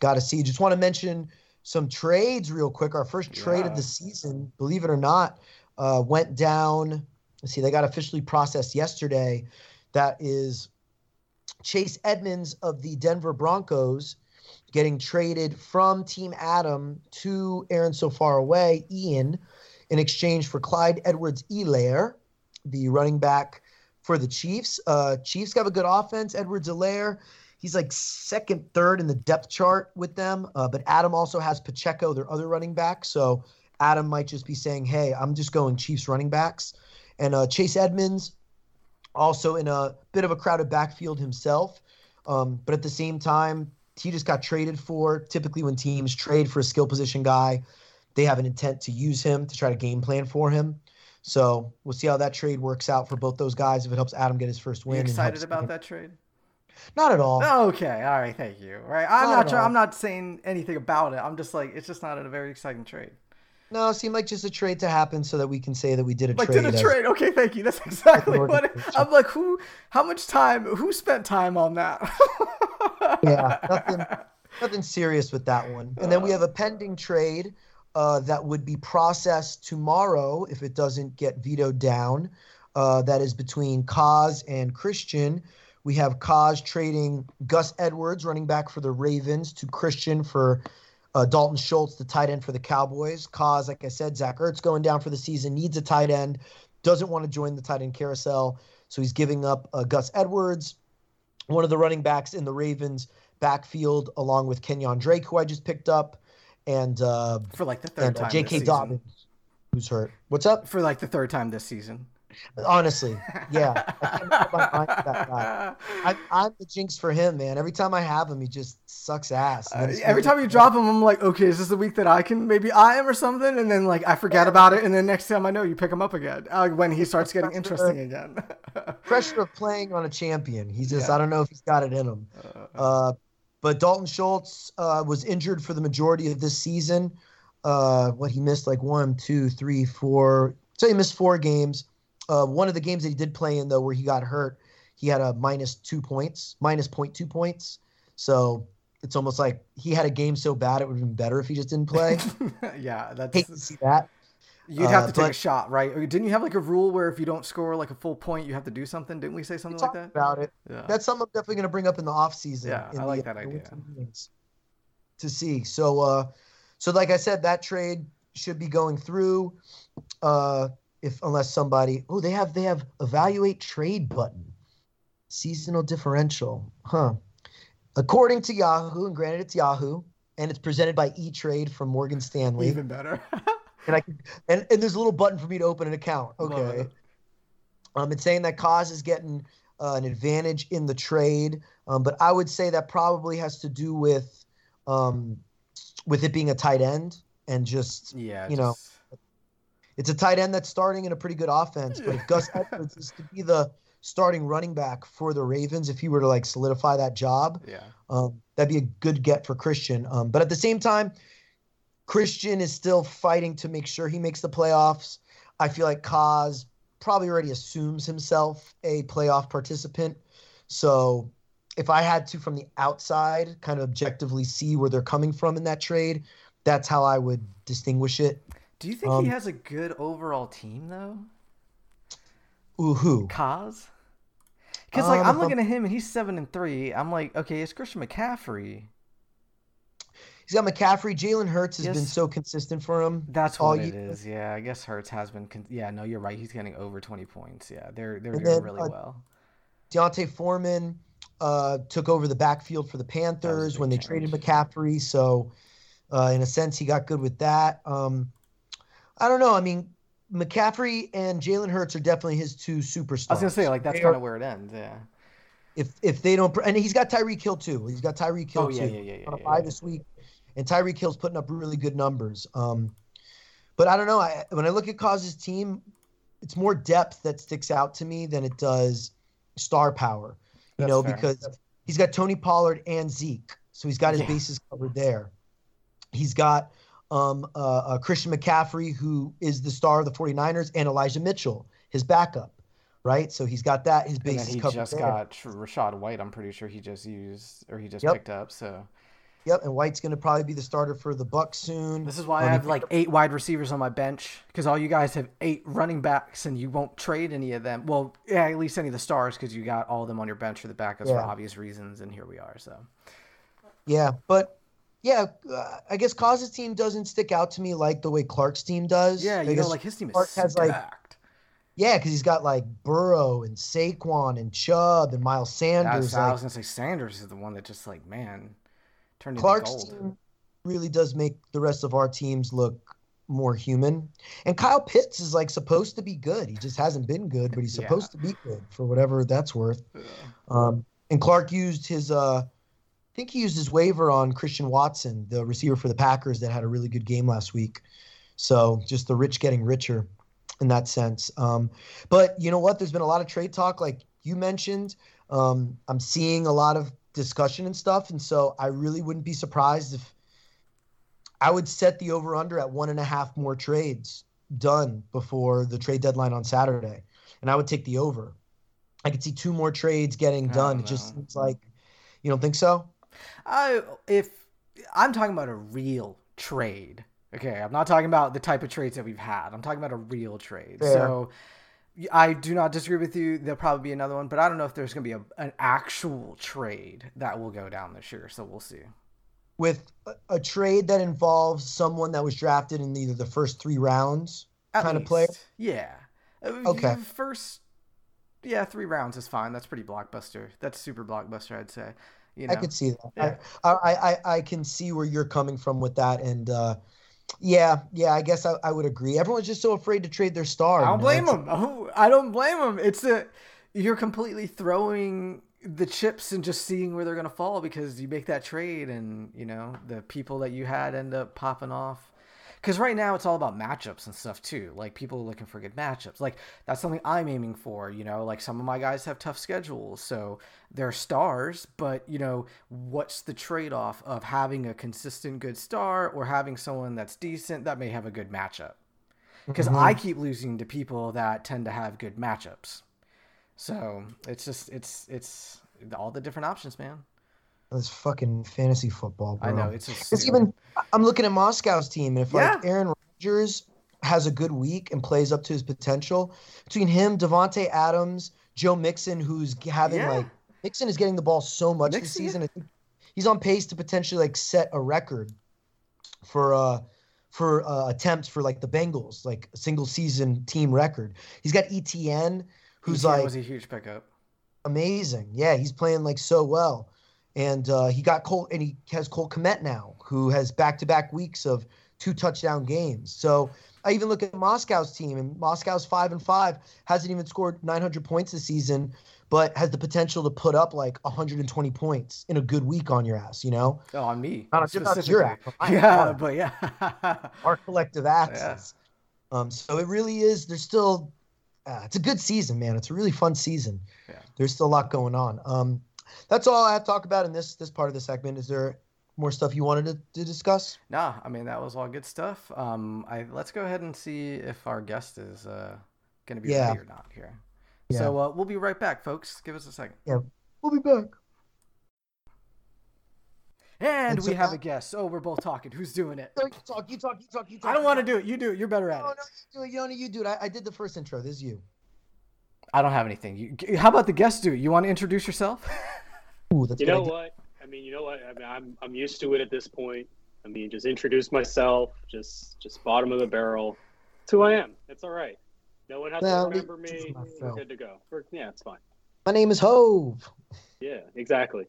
gotta see. Just want to mention some trades real quick. Our first trade yeah. of the season, believe it or not, uh, went down Let's see, they got officially processed yesterday. That is Chase Edmonds of the Denver Broncos getting traded from Team Adam to Aaron so far away, Ian, in exchange for Clyde Edwards-Helaire, the running back for the Chiefs. Uh, Chiefs have a good offense. Edwards Elair, he's like second, third in the depth chart with them. Uh, but Adam also has Pacheco, their other running back. So Adam might just be saying, hey, I'm just going Chiefs running backs. And uh, Chase Edmonds, also in a bit of a crowded backfield himself. Um, but at the same time, he just got traded for. Typically, when teams trade for a skill position guy, they have an intent to use him to try to game plan for him. So we'll see how that trade works out for both those guys if it helps Adam get his first win. You excited about him. that trade? Not at all. Okay, all right, thank you. All right, I'm not. not try- I'm not saying anything about it. I'm just like it's just not a very exciting trade. No, it seemed like just a trade to happen so that we can say that we did a like trade. did a trade. Okay, thank you. That's exactly what it, I'm like. Who? How much time? Who spent time on that? <laughs> Yeah, nothing, nothing serious with that one. And then we have a pending trade uh, that would be processed tomorrow if it doesn't get vetoed down. Uh, that is between Kaz and Christian. We have Kaz trading Gus Edwards, running back for the Ravens, to Christian for uh, Dalton Schultz, the tight end for the Cowboys. Kaz, like I said, Zach Ertz going down for the season, needs a tight end, doesn't want to join the tight end carousel, so he's giving up uh, Gus Edwards, one of the running backs in the Ravens backfield, along with Kenyon Drake, who I just picked up, and uh, For like the third and uh, time. J.K. Dobbins, who's hurt. What's up? For like the third time this season. Honestly, yeah, I my mind that guy. I, I'm the jinx for him, man. Every time I have him, he just sucks ass. Uh, every time you drop him, I'm like, okay, is this the week that I can maybe I am or something? And then like I forget about it, and then next time I know, you pick him up again uh, when he starts getting interesting again. <laughs> pressure of playing on a champion. He's just Yeah. I don't know if he's got it in him. Uh, but Dalton Schultz uh, was injured for the majority of this season. Uh, what he missed like one, two, three, four. So he missed four games. Uh, one of the games that he did play in though, where he got hurt, he had a minus two points, minus point two points. So it's almost like he had a game so bad it would have been better if he just didn't play. <laughs> yeah, that's Hate to see that. you'd have uh, to take a shot, right? Didn't you have like a rule where if you don't score like a full point, you have to do something? Didn't we say something like that? about it. Yeah. That's something I'm definitely going to bring up in the off season. Yeah, I the, like that uh, idea. To see, so uh, so like I said, that trade should be going through. Uh, if unless somebody, oh, they have they have evaluate trade button, seasonal differential, huh? According to Yahoo, and granted it's Yahoo, and it's presented by E Trade from Morgan Stanley, Even better. <laughs> and I can, and, and there's a little button for me to open an account. Okay. it. Um, it's saying that Kaz is getting uh, an advantage in the trade, um, but I would say that probably has to do with um, with it being a tight end and just yeah, you know, just- it's a tight end that's starting in a pretty good offense. But if Gus <laughs> Edwards is to be the starting running back for the Ravens, if he were to like solidify that job, yeah. um, that'd be a good get for Christian. Um, but at the same time, Christian is still fighting to make sure he makes the playoffs. I feel like Kaz probably already assumes himself a playoff participant. So if I had to, from the outside, kind of objectively see where they're coming from in that trade, that's how I would distinguish it. Do you think Um, he has a good overall team though? Ooh, who? Kaz? Because like Um, I'm looking at him and he's seven and three. I'm like, okay, it's Christian McCaffrey. He's got McCaffrey. Jalen Hurts has been so consistent for him. That's all what it year. is. Yeah, I guess Hurts has been. Con- yeah, no, you're right. He's getting over 20 points. Yeah, they're they're And doing then, really uh, well. D'Onta Foreman uh, took over the backfield for the Panthers when they change. traded McCaffrey. So, uh, in a sense, he got good with that. Um, I don't know. I mean, McCaffrey and Jalen Hurts are definitely his two superstars. I was gonna say like that's kind of where it ends. Yeah. if if they don't, and he's got Tyreek Hill too. He's got Tyreek Hill Oh yeah, too yeah, yeah, yeah. on a yeah, yeah. this week, and Tyreek Hill's putting up really good numbers. Um, but I don't know. I, when I look at Kaz's team, it's more depth that sticks out to me than it does star power. You That's know, fair. because he's got Tony Pollard and Zeke, so he's got his Yeah. bases covered there. He's got um, uh, uh, Christian McCaffrey, who is the star of the 49ers, and Elijah Mitchell, his backup, right? So he's got that his And then bases he just there. got Rachaad White. I'm pretty sure he just used or he just Yep. picked up. So Yep, and White's going to probably be the starter for the Bucks soon. this is why I have like eight wide receivers on my bench because all you guys have eight running backs and you won't trade any of them. Well, yeah, at least any of the stars because you got all of them on your bench for the backups for obvious reasons. And here we are. So Yeah, but yeah, uh, I guess Kaz's team doesn't stick out to me like the way Clark's team does. yeah, you know, like his team is Clark has, like, stacked. yeah, because he's got like Burrow and Saquon and Chubb and Miles That's- Sanders. I Like, was gonna say Sanders is the one that just like man turned into Clark's gold. team really does make the rest of our teams look more human. And Kyle Pitts is like supposed to be good. He just hasn't been good, but he's <laughs> Yeah. supposed to be good for whatever that's worth. Yeah. Um, and Clark used his, uh, I think he used his waiver on Christian Watson, the receiver for the Packers that had a really good game last week. So just the rich getting richer in that sense. Um, but you know what? There's been a lot of trade talk, like you mentioned. Um, I'm seeing a lot of discussion and stuff. And so I really wouldn't be surprised if I would set the over under at one and a half more trades done before the trade deadline on Saturday, and I would take the over. I could see two more trades getting done. It just seems like you don't think so. I if I'm talking about a real trade. Okay, I'm not talking about the type of trades that we've had. I'm talking about a real trade. Fair. So I do not disagree with you. There'll probably be another one, but I don't know if there's going to be a, an actual trade that will go down this year. So we'll see. With a, a trade that involves someone that was drafted in either the first three rounds At kind least. of player? Yeah. Uh, okay. First, yeah, three rounds is fine. That's pretty blockbuster. That's super blockbuster, I'd say. You know? I could see that. Yeah. I, I, I, I can see where you're coming from with that. And, uh, yeah, yeah, I guess I, I would agree. Everyone's just so afraid to trade their star. I don't blame them. Oh, I don't blame them. It's a you're completely throwing the chips and just seeing where they're gonna fall because you make that trade and you know the people that you had end up popping off because right now it's all about matchups and stuff too. Like people are looking for good matchups. Like that's something I'm aiming for. You know, like some of my guys have tough schedules, so they're stars. But you know, what's the trade off of having a consistent good star or having someone that's decent that may have a good matchup? Because mm-hmm. I keep losing to people that tend to have good matchups. So it's just it's it's all the different options, man. This fucking fantasy football, bro. I know it's just it's even. I'm looking at Moscow's team, and if yeah. like Aaron Rodgers has a good week and plays up to his potential, between him, Davante Adams, Joe Mixon, who's having yeah. like Mixon is getting the ball so much Mixon, this season. Yeah. I think he's on pace to potentially like set a record for uh for uh, attempts for like the Bengals, like a single season team record. He's got ETN, who's ETN like was a huge pickup. Amazing, yeah, he's playing like so well and uh, he got Cole, and he has Cole Kmet now, who has back-to-back weeks of two touchdown games. So I even look at Moscow's team, and Moscow's five and five hasn't even scored 900 points this season, but has the potential to put up like 120 points in a good week on your ass. You know? Oh, on me. Not just not your ass. Yeah, but yeah, <laughs> our collective asses. Yeah. Um, so it really is. There's still, uh, it's a good season, man. It's a really fun season. Yeah. There's still a lot going on. Um, that's all I have to talk about in this this part of the segment. Is there more stuff you wanted to, to discuss? Nah, I mean that was all good stuff. Um, I let's go ahead and see if our guest is uh going to be yeah. ready or not here. Yeah. So uh, we'll be right back, folks. Give us a second. Yeah, we'll be back. And, and we have a guest. Oh, we're both talking. Who's doing it? you talk, you talk, you talk, you talk. I don't want to do it. You do it. You're better at no, it. No, no, you do it. You, you do it. I, I did the first intro. This is you. I don't have anything. You, how about the guest do? You want to introduce yourself? <laughs> Ooh, you know what? I mean, you know what? I mean, I'm I'm used to it at this point. I mean, just introduce myself, just just bottom of the barrel. It's who I am. It's all right. No one has well, to remember me. We're good to go. We're, yeah, it's fine. My name is Hove. Yeah, exactly.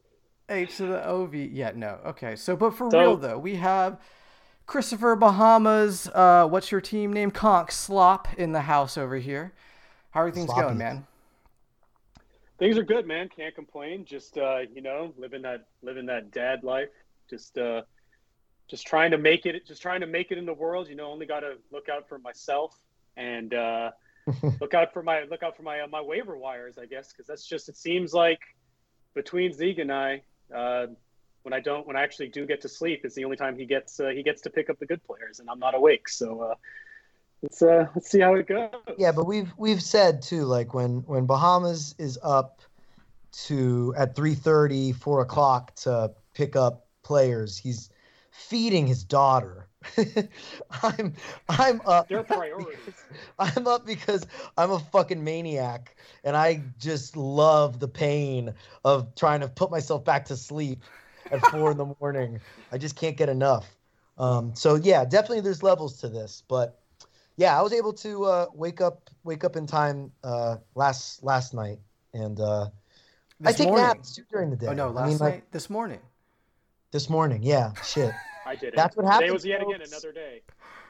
H to the OV. Yeah, no. Okay. So, but for so, real though, we have Christopher Bahamas. Uh, what's your team name? Conk Slop in the house over here. How are things Sloppy. going, man? Things are good, man. Can't complain. Just uh, you know, living that living that dad life. Just uh, just trying to make it. Just trying to make it in the world. You know, only got to look out for myself and uh, <laughs> look out for my look out for my uh, my waiver wires. I guess because that's just. It seems like between Zeke and I, uh, when I don't, when I actually do get to sleep, it's the only time he gets uh, he gets to pick up the good players, and I'm not awake. So uh, let's uh let's see how it goes. Yeah, but we've we've said too, like when when Bahamas is up to at 3 4 o'clock to pick up players, he's feeding his daughter. <laughs> I'm I'm up. Their priorities. <laughs> I'm up because I'm a fucking maniac, and I just love the pain of trying to put myself back to sleep at <laughs> four in the morning. I just can't get enough. Um, so yeah, definitely there's levels to this, but yeah, I was able to uh, wake up wake up in time uh, last last night, and uh, I take morning. naps during the day. Oh no, last I mean, night, like, this morning. This morning, yeah, shit. <laughs> I did. That's what happened. Today was yet again another day.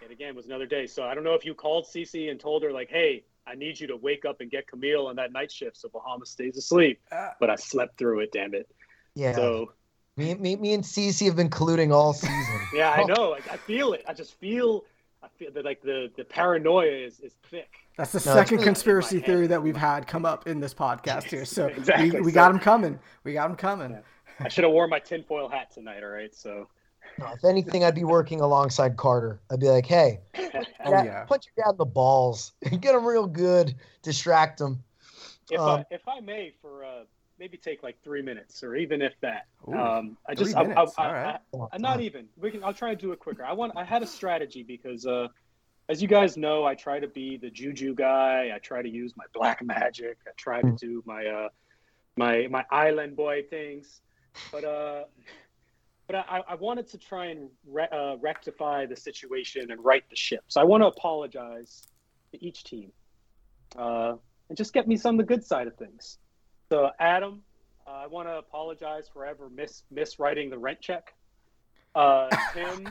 Yet again was another day. So I don't know if you called Cece and told her like, "Hey, I need you to wake up and get Camille on that night shift so Bahamas stays asleep." Uh, but I slept through it. Damn it. Yeah. So me, me, me and Cece have been colluding all season. yeah, I know. Like, I feel it. I just feel I feel that like the the paranoia is is thick. That's the no, second conspiracy theory that we've had come up in this podcast here. So exactly. we, we so, got them coming. We got them coming. Yeah. I should have worn my tinfoil hat tonight. All right, so. No, if anything, I'd be working alongside Carter. I'd be like, hey, <laughs> Oh, dad- yeah. punch your dad in the balls, <laughs> get him real good, distract him. if Um, I if I may, for uh, maybe take like three minutes, or even if that. Ooh, um, I three just I, I, minutes, I, all right. I- I'm not even. We can. I'll try to do it quicker. I want. I had a strategy because, uh, as you guys know, I try to be the juju guy. I try to use my black magic. I try to Hmm. do my uh, my my island boy things. But uh, but I, I wanted to try and re- uh, rectify the situation and right the ship. So I want to apologize to each team, uh, and just get me some of the good side of things. So Adam, uh, I want to apologize for ever miss miswriting the rent check. Uh, Tim,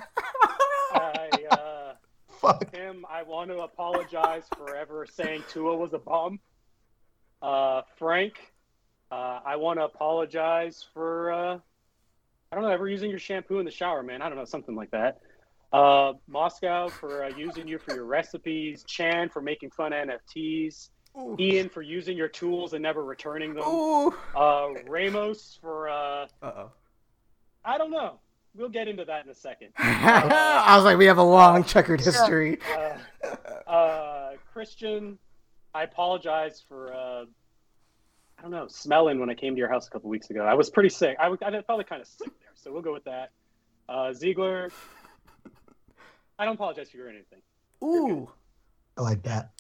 <laughs> I, uh, Fuck. Tim, I want to apologize for ever saying Tua was a bum. Uh, Frank, uh, I want to apologize for uh, I don't know ever using your shampoo in the shower, man. I don't know something like that. Uh, Moscow for uh, using you for your recipes. Chan for making fun of NFTs. Ooh. Ian for using your tools and never returning them. Ooh. Uh, Ramos for uh, Uh-oh. I don't know. We'll get into that in a second. <laughs> I was like, we have a long checkered history. Uh, uh, Christian, I apologize for uh, I don't know smelling when I came to your house a couple weeks ago. I was pretty sick. I, was- I felt like kind of sick there, so we'll go with that. Uh, Ziegler, I don't apologize for anything. Ooh. I like that.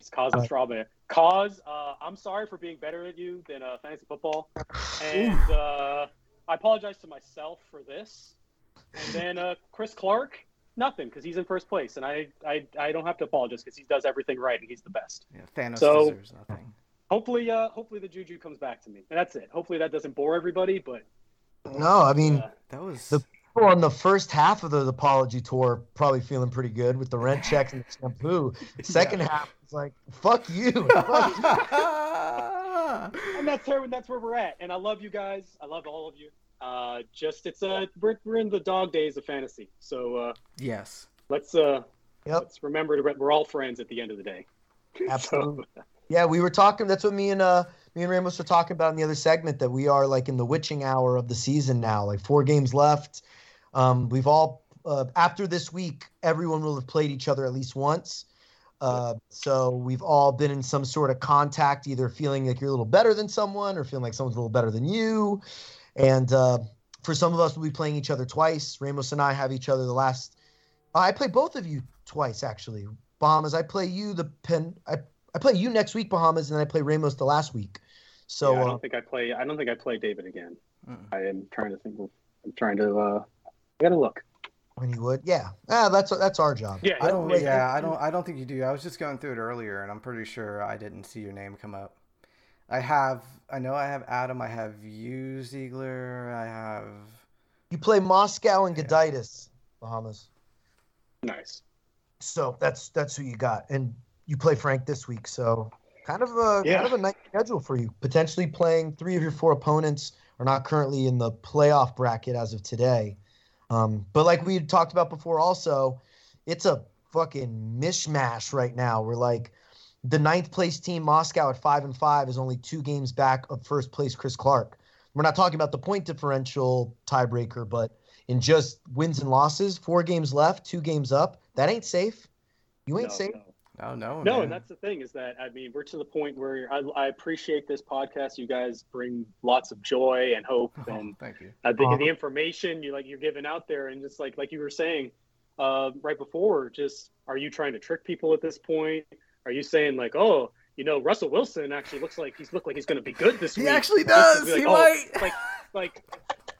It's cause of Right. strawberry. Cause, uh, I'm sorry for being better at you than uh, fantasy football, and uh, I apologize to myself for this. And then uh, Chris Clark, nothing because he's in first place, and I I, I don't have to apologize because he does everything right and he's the best. Yeah, Thanos So- deserves nothing. Hopefully, uh, hopefully the juju comes back to me, and that's it. Hopefully that doesn't bore everybody, but No, I mean, uh, That was. The- people on the first half of the apology tour probably feeling pretty good with the rent checks and the shampoo. <laughs> Second half was like, fuck you. <laughs> Fuck you. and that's where that's where we're at. And I love you guys. I love all of you. Uh, just it's uh we're, we're in the dog days of fantasy, so uh, yes. let's uh Yep. let's remember to we're all friends at the end of the day. Absolutely. Yeah, we were talking. That's what me and uh me and Ramos were talking about in the other segment. That we are like in the witching hour of the season now. Like four games left. Um, we've all uh, after this week, everyone will have played each other at least once. Uh, so we've all been in some sort of contact, either feeling like you're a little better than someone or feeling like someone's a little better than you. And uh, for some of us, we'll be playing each other twice. Ramos and I have each other the last. I play both of you twice actually. Bahamas, I play you the pen. I I play you next week, Bahamas, and then I play Ramos the last week. So yeah, I uh, don't think I play. I don't think I play David again. Mm. I am trying to think. Of, I'm trying to. I gotta look. when you would, yeah, ah, that's that's our job. Yeah, I don't. Wait, yeah, I don't. I don't think you do. I was just going through it earlier, and I'm pretty sure I didn't see your name come up. I have. I know I have Adam. I have you, Ziegler. I have. You play Moscow and Yeah. Goditis, Bahamas. Nice. So that's that's who you got, and you play Frank this week. So kind of a Yeah. kind of a nice schedule for you. Potentially playing three of your four opponents are not currently in the playoff bracket as of today. Um, but like we had talked about before, also, it's a fucking mishmash right now. We're like the ninth place team, Moscow at five and five, is only two games back of first place Chris Clark. We're not talking about the point differential tiebreaker, but in just wins and losses, four games left, two games up. That ain't safe. You ain't No, safe. no. Oh no. No, man. and that's the thing is that I mean we're to the point where I, I appreciate this podcast. You guys bring lots of joy and hope, <laughs> Oh, and thank you. uh, the, Uh-huh. the information you like you're giving out there, and just like like you were saying uh, right before, just are you trying to trick people at this point? Are you saying like, oh, you know, Russell Wilson actually looks like he's looked like he's going to be good this He week? He actually does. like, he oh, might. like like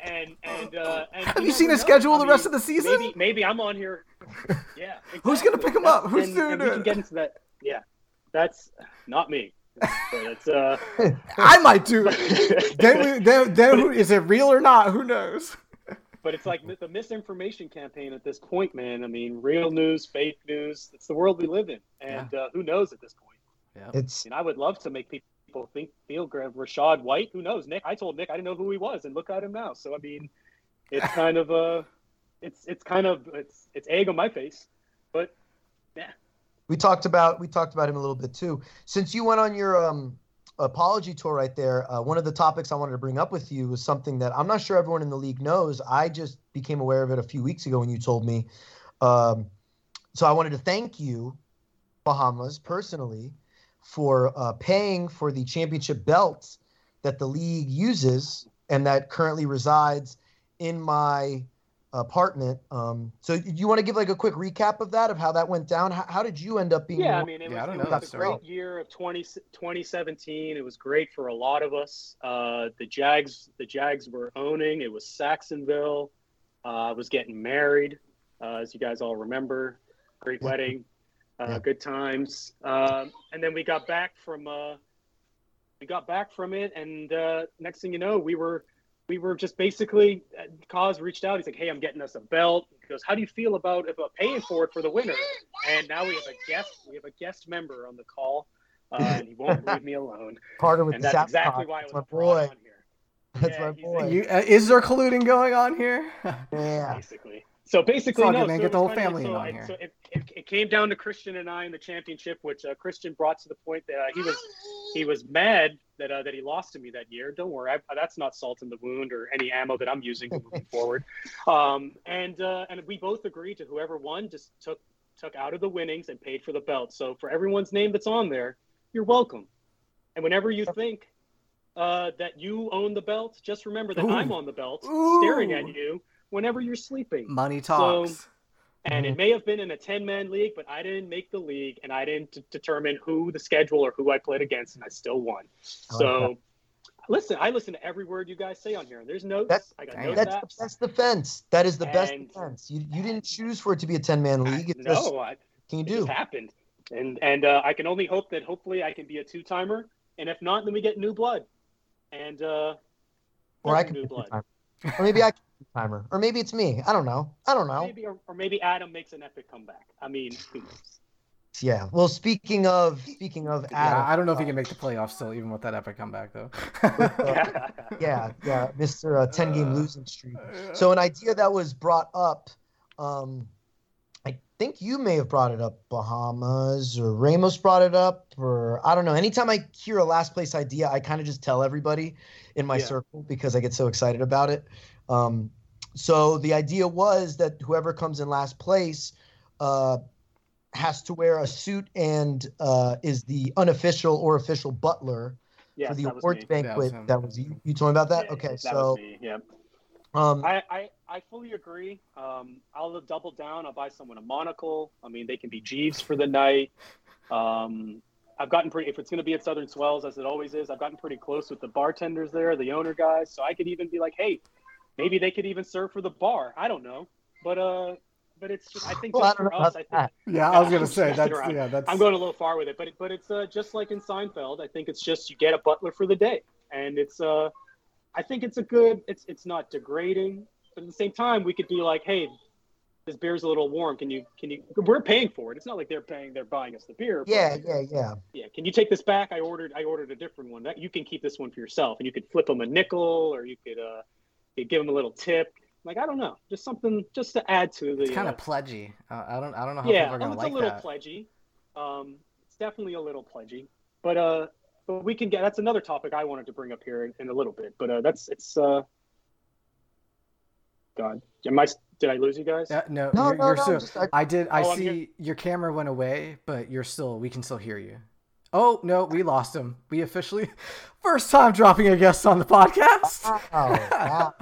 and and uh, and Have you never seen his know. schedule I the mean, rest of the season? Maybe maybe I'm on here. <laughs> Yeah. Who's gonna pick him up? Who's and, doing and we can get into that. Yeah, that's not me. But it's uh. <laughs> I might do. it. <laughs> then, we, then, then who, is it real or not? Who knows? But it's like the misinformation campaign at this point, man. I mean, real news, fake news. It's the world we live in, and uh, who knows at this point? Yeah. It's I mean, I would love to make people think feel grab Rachaad White, who knows? Nick, I told Nick I didn't know who he was, and look at him now. So I mean, it's <laughs> kind of uh, it's it's kind of it's it's egg on my face, but yeah. we talked about we talked about him a little bit too. Since you went on your um apology tour right there. Uh, one of the topics I wanted to bring up with you was something that I'm not sure everyone in the league knows. I just became aware of it a few weeks ago when you told me. Um, so I wanted to thank you, Bahamas, personally, for uh, paying for the championship belt that the league uses and that currently resides in my apartment. Um, so you want to give like a quick recap of that, of how that went down? How, how did you end up being? Yeah, I mean, it Yeah, I was, don't it know was a great story. year of 20, 2017. It was great for a lot of us. Uh, the Jags, the Jags were owning. It was Sacksonville. Uh, I was getting married, uh, as you guys all remember. Great wedding, uh, Yeah. good times. Um, and then we got back from uh, we got back from it, and uh, next thing you know, we were we were just basically uh, Kaz reached out. He's like, "Hey, I'm getting us a belt." He goes, "How do you feel about about paying for it for the winner?" And now we have a guest. We have a guest member on the call, uh, <laughs> and he won't leave me alone. Carter with And the that's exactly Talk. why I was my brought boy. on here. That's Yeah, my he's boy. You, uh, is there colluding going on here? <laughs> yeah. basically. So basically, all no. man. So Get the whole family so in on I- here. So it, it, it came down to Christian and I in the championship, which uh, Christian brought to the point that uh, he was he was mad that uh, that he lost to me that year. Don't worry, I, that's not salt in the wound or any ammo that I'm using moving <laughs> forward. Um, and uh, and we both agreed to whoever won just took took out of the winnings and paid for the belt. So for everyone's name that's on there, you're welcome. And whenever you think uh, that you own the belt, just remember that Ooh. I'm on the belt, Ooh. staring at you whenever you're sleeping. Money talks. And it may have been in a 10 man league, but I didn't make the league and I didn't d- determine who the schedule or who I played against, and I still won. I like So, listen, I listen to every word you guys say on here. There's notes. That's- I got notes That's apps. the best defense. That is the best defense. You you didn't choose for it to be a ten man league. It just no, I, can you it do? just happened. And and uh, I can only hope that hopefully I can be a two timer. And if not, then we get new blood. And uh, Or I can new blood. Or maybe I can <laughs> timer. Or maybe it's me. I don't know. I don't know. Maybe or, or maybe Adam makes an epic comeback. I mean. Yeah. Well, speaking of speaking of Yeah, Adam, I don't know if he can make the playoffs still, even with that epic comeback though. <laughs> yeah, yeah, Mister uh, ten game Uh, losing streak. So an idea that was brought up, um, I think you may have brought it up, Bahamas or Ramos brought it up, or I don't know. Anytime I hear a last place idea, I kind of just tell everybody in my Yeah. circle because I get so excited about it. Um, so the idea was that whoever comes in last place uh, has to wear a suit and uh, is the unofficial or official butler yes, for the awards me. banquet. him. That was you. You told me about that. Yeah, okay, that so was me. Yeah. um, I, I, I fully agree. Um, I'll double down. I'll buy someone a monocle. I mean, they can be Jeeves for the night. Um, I've gotten pretty. If it's going to be at Southern Swells, as it always is, I've gotten pretty close with the bartenders there, the owner guys. So I could even be like, hey, maybe they could even serve for the bar. I don't know, but uh, but it's just. I think well, just don't for us, I think yeah, I was gonna say messing that's around. yeah, that's I'm going a little far with it, but but it's uh, just like in Seinfeld. I think it's just you get a butler for the day, and it's uh, I think it's a good. It's it's not degrading, but at the same time, we could be like, hey, this beer's a little warm. Can you can you? We're paying for it. It's not like they're paying. They're buying us the beer. but- Yeah, yeah, yeah. yeah. Can you take this back? I ordered I ordered a different one. That you can keep this one for yourself, and you could flip them a nickel, or you could uh, you give them a little tip. Like I don't know, just something just to add to the. it's kind uh, of pledgy. Uh, I don't I don't know how yeah, people are gonna it's like a little that. pledgy. Um, it's definitely a little pledgy, but uh, but we can get. That's another topic I wanted to bring up here in, in a little bit. But uh, that's it's. Uh, God, am I? Did I lose you guys? Uh, no, No, you're, no, you're no. still. Just, I, I did. I Oh, see your camera went away, but you're still. We can still hear you. Oh no, we lost him. We officially <laughs> first time dropping a guest on the podcast. wow, wow.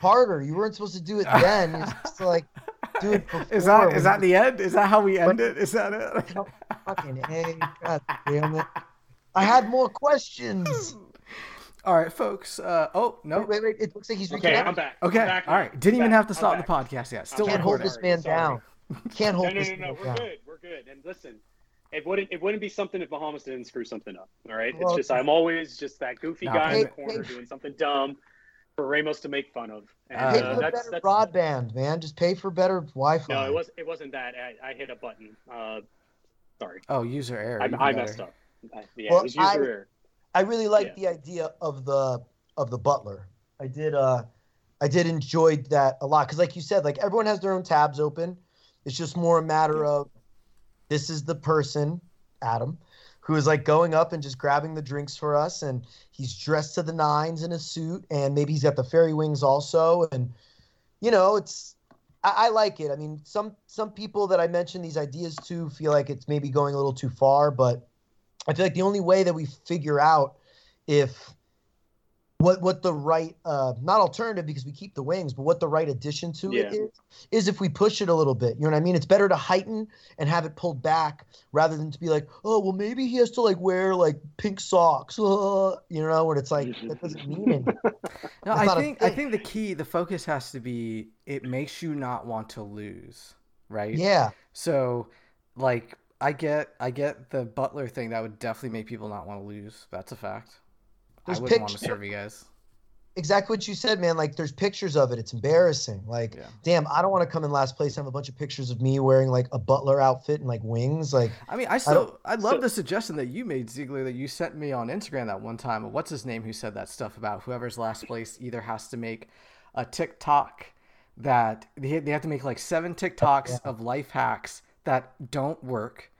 Carter, you weren't supposed to do it then. You're supposed to like do <laughs> it before. Is that when is that the end? Is that how we end it? Is that it? <laughs> fucking hey? God damn it! I had more questions. <sighs> All right, folks. Uh, oh no. Wait, wait, wait. It looks like he's Okay, reconnected. I'm back. Okay. I'm back All now. right. Didn't I'm even back. have to stop the podcast yet. Still Can't hold this man Sorry. down. Can't hold no, no, this no, no. man We're down. good. We're good. And listen, it wouldn't it wouldn't be something if Bahamas didn't screw something up. All right. Well, it's just I'm always just that goofy No, guy in the corner hey. doing something dumb for Ramos to make fun of. And Uh, Pay uh, for that's better that's broadband, man. Just pay for better Wi-Fi. no, it was it wasn't that. I, I hit a button. Uh, sorry, Oh, user error. I, I better. messed up. I, yeah, Well, it was user I- error. I really like Yeah. the idea of the of the butler. I did uh I did enjoy that a lot because like you said, like everyone has their own tabs open. It's just more a matter Yeah. of this is the person, Adam, who is like going up and just grabbing the drinks for us. And he's dressed to the nines in a suit, and maybe he's got the fairy wings also. And you know, it's I, I like it. I mean, some some people that I mentioned these ideas to feel like it's maybe going a little too far, but I feel like the only way that we figure out if what what the right uh not alternative because we keep the wings but what the right addition to Yeah. it is is if we push it a little bit you know what i mean it's better to heighten and have it pulled back rather than to be like oh well maybe he has to like wear like pink socks uh, <laughs> you know when it's like that doesn't <laughs> mean anything No, I think I think the key, the focus has to be it makes you not want to lose, right? yeah So, like, I get I get the Butler thing. That would definitely make people not want to lose. That's a fact. There's I wouldn't want to pictures- serve you guys. exactly what you said man like there's pictures of it it's embarrassing like Yeah. damn i don't want to come in last place and have a bunch of pictures of me wearing like a butler outfit and like wings like I mean, I still I, love so- the suggestion that you made, Ziegler, that you sent me on Instagram that one time. What's his name? Who said that stuff about whoever's last place either has to make a TikTok that they they have to make like seven TikToks of life hacks that don't work,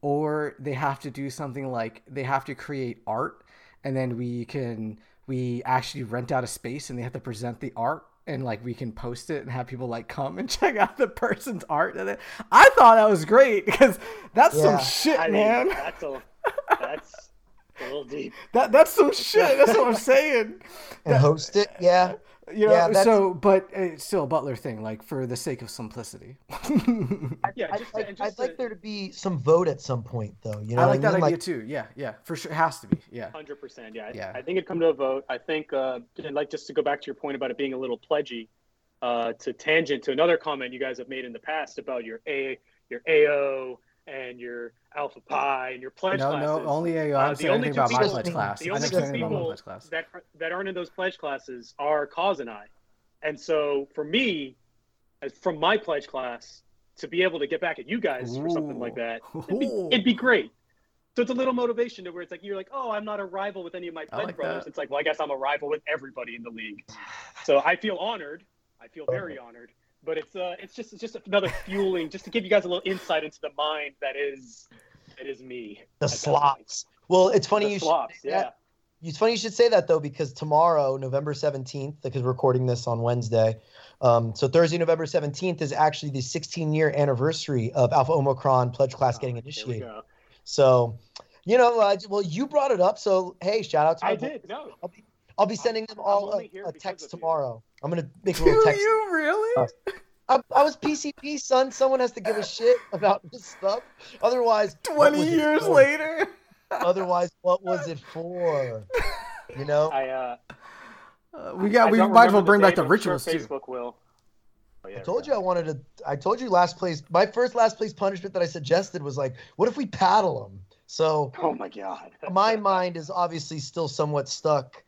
or they have to do something like they have to create art, and then we can we actually rent out a space and they have to present the art and like we can post it and have people like come and <laughs> check out the person's art and it, I thought that was great because that's Yeah. some shit, I mean, man. that's a that's a little deep. That that's some <laughs> shit. That's what I'm saying. and host it yeah You know, Yeah, so but it's still a Butler thing, like for the sake of simplicity. <laughs> Yeah, I'd, just, like, and I'd just like there to be some vote at some point though you know I like that mean? idea too. Yeah, yeah, for sure. It has to be. Yeah. Hundred percent, yeah. I- Yeah. I think it'd come to a vote. I think, uh, and like just to go back to your point about it being a little pledgy, uh, to tangent to another comment you guys have made in the past about your A, your AO, and your Alpha Pi and your pledge No, classes. no, no, only Uh, I the don't only anything two about my pledge class. the only two about my people pledge class. that that aren't in those pledge classes are Kaz and I, and so for me, from my pledge class, to be able to get back at you guys for something like that, it'd be, it'd be great. So it's a little motivation to where it's like you're like, oh, I'm not a rival with any of my pledge like brothers. that. It's like, well, I guess I'm a rival with everybody in the league. So I feel honored. I feel very honored. But it's uh, it's just it's just another fueling, just to give you guys a little insight into the mind that is that is me. the slops well it's funny you The should slops, say yeah. It's funny you should say that though, because tomorrow, November 17th, because we're recording this on Wednesday. Um, so Thursday, November 17th is actually the 16 year anniversary of Alpha Omicron pledge class getting Here we initiated. go. So, you know, uh, well, you brought it up. So, hey, shout out to my I boys. did. No, I'll be sending them all a, a text you. tomorrow. I'm going to make a little text. Do you really? I, I was PCP, son. Someone has to give a shit about this stuff. Otherwise, Twenty years later. Otherwise, what was it for? You know? I uh, Uh, we got. I We might as well bring the back the but I'm sure rituals too. Facebook will. Oh, yeah, I told you I wanted to. I told you last place. My first last place punishment that I suggested was like, what if we paddle them? So Oh my god. my <laughs> mind is obviously still somewhat stuck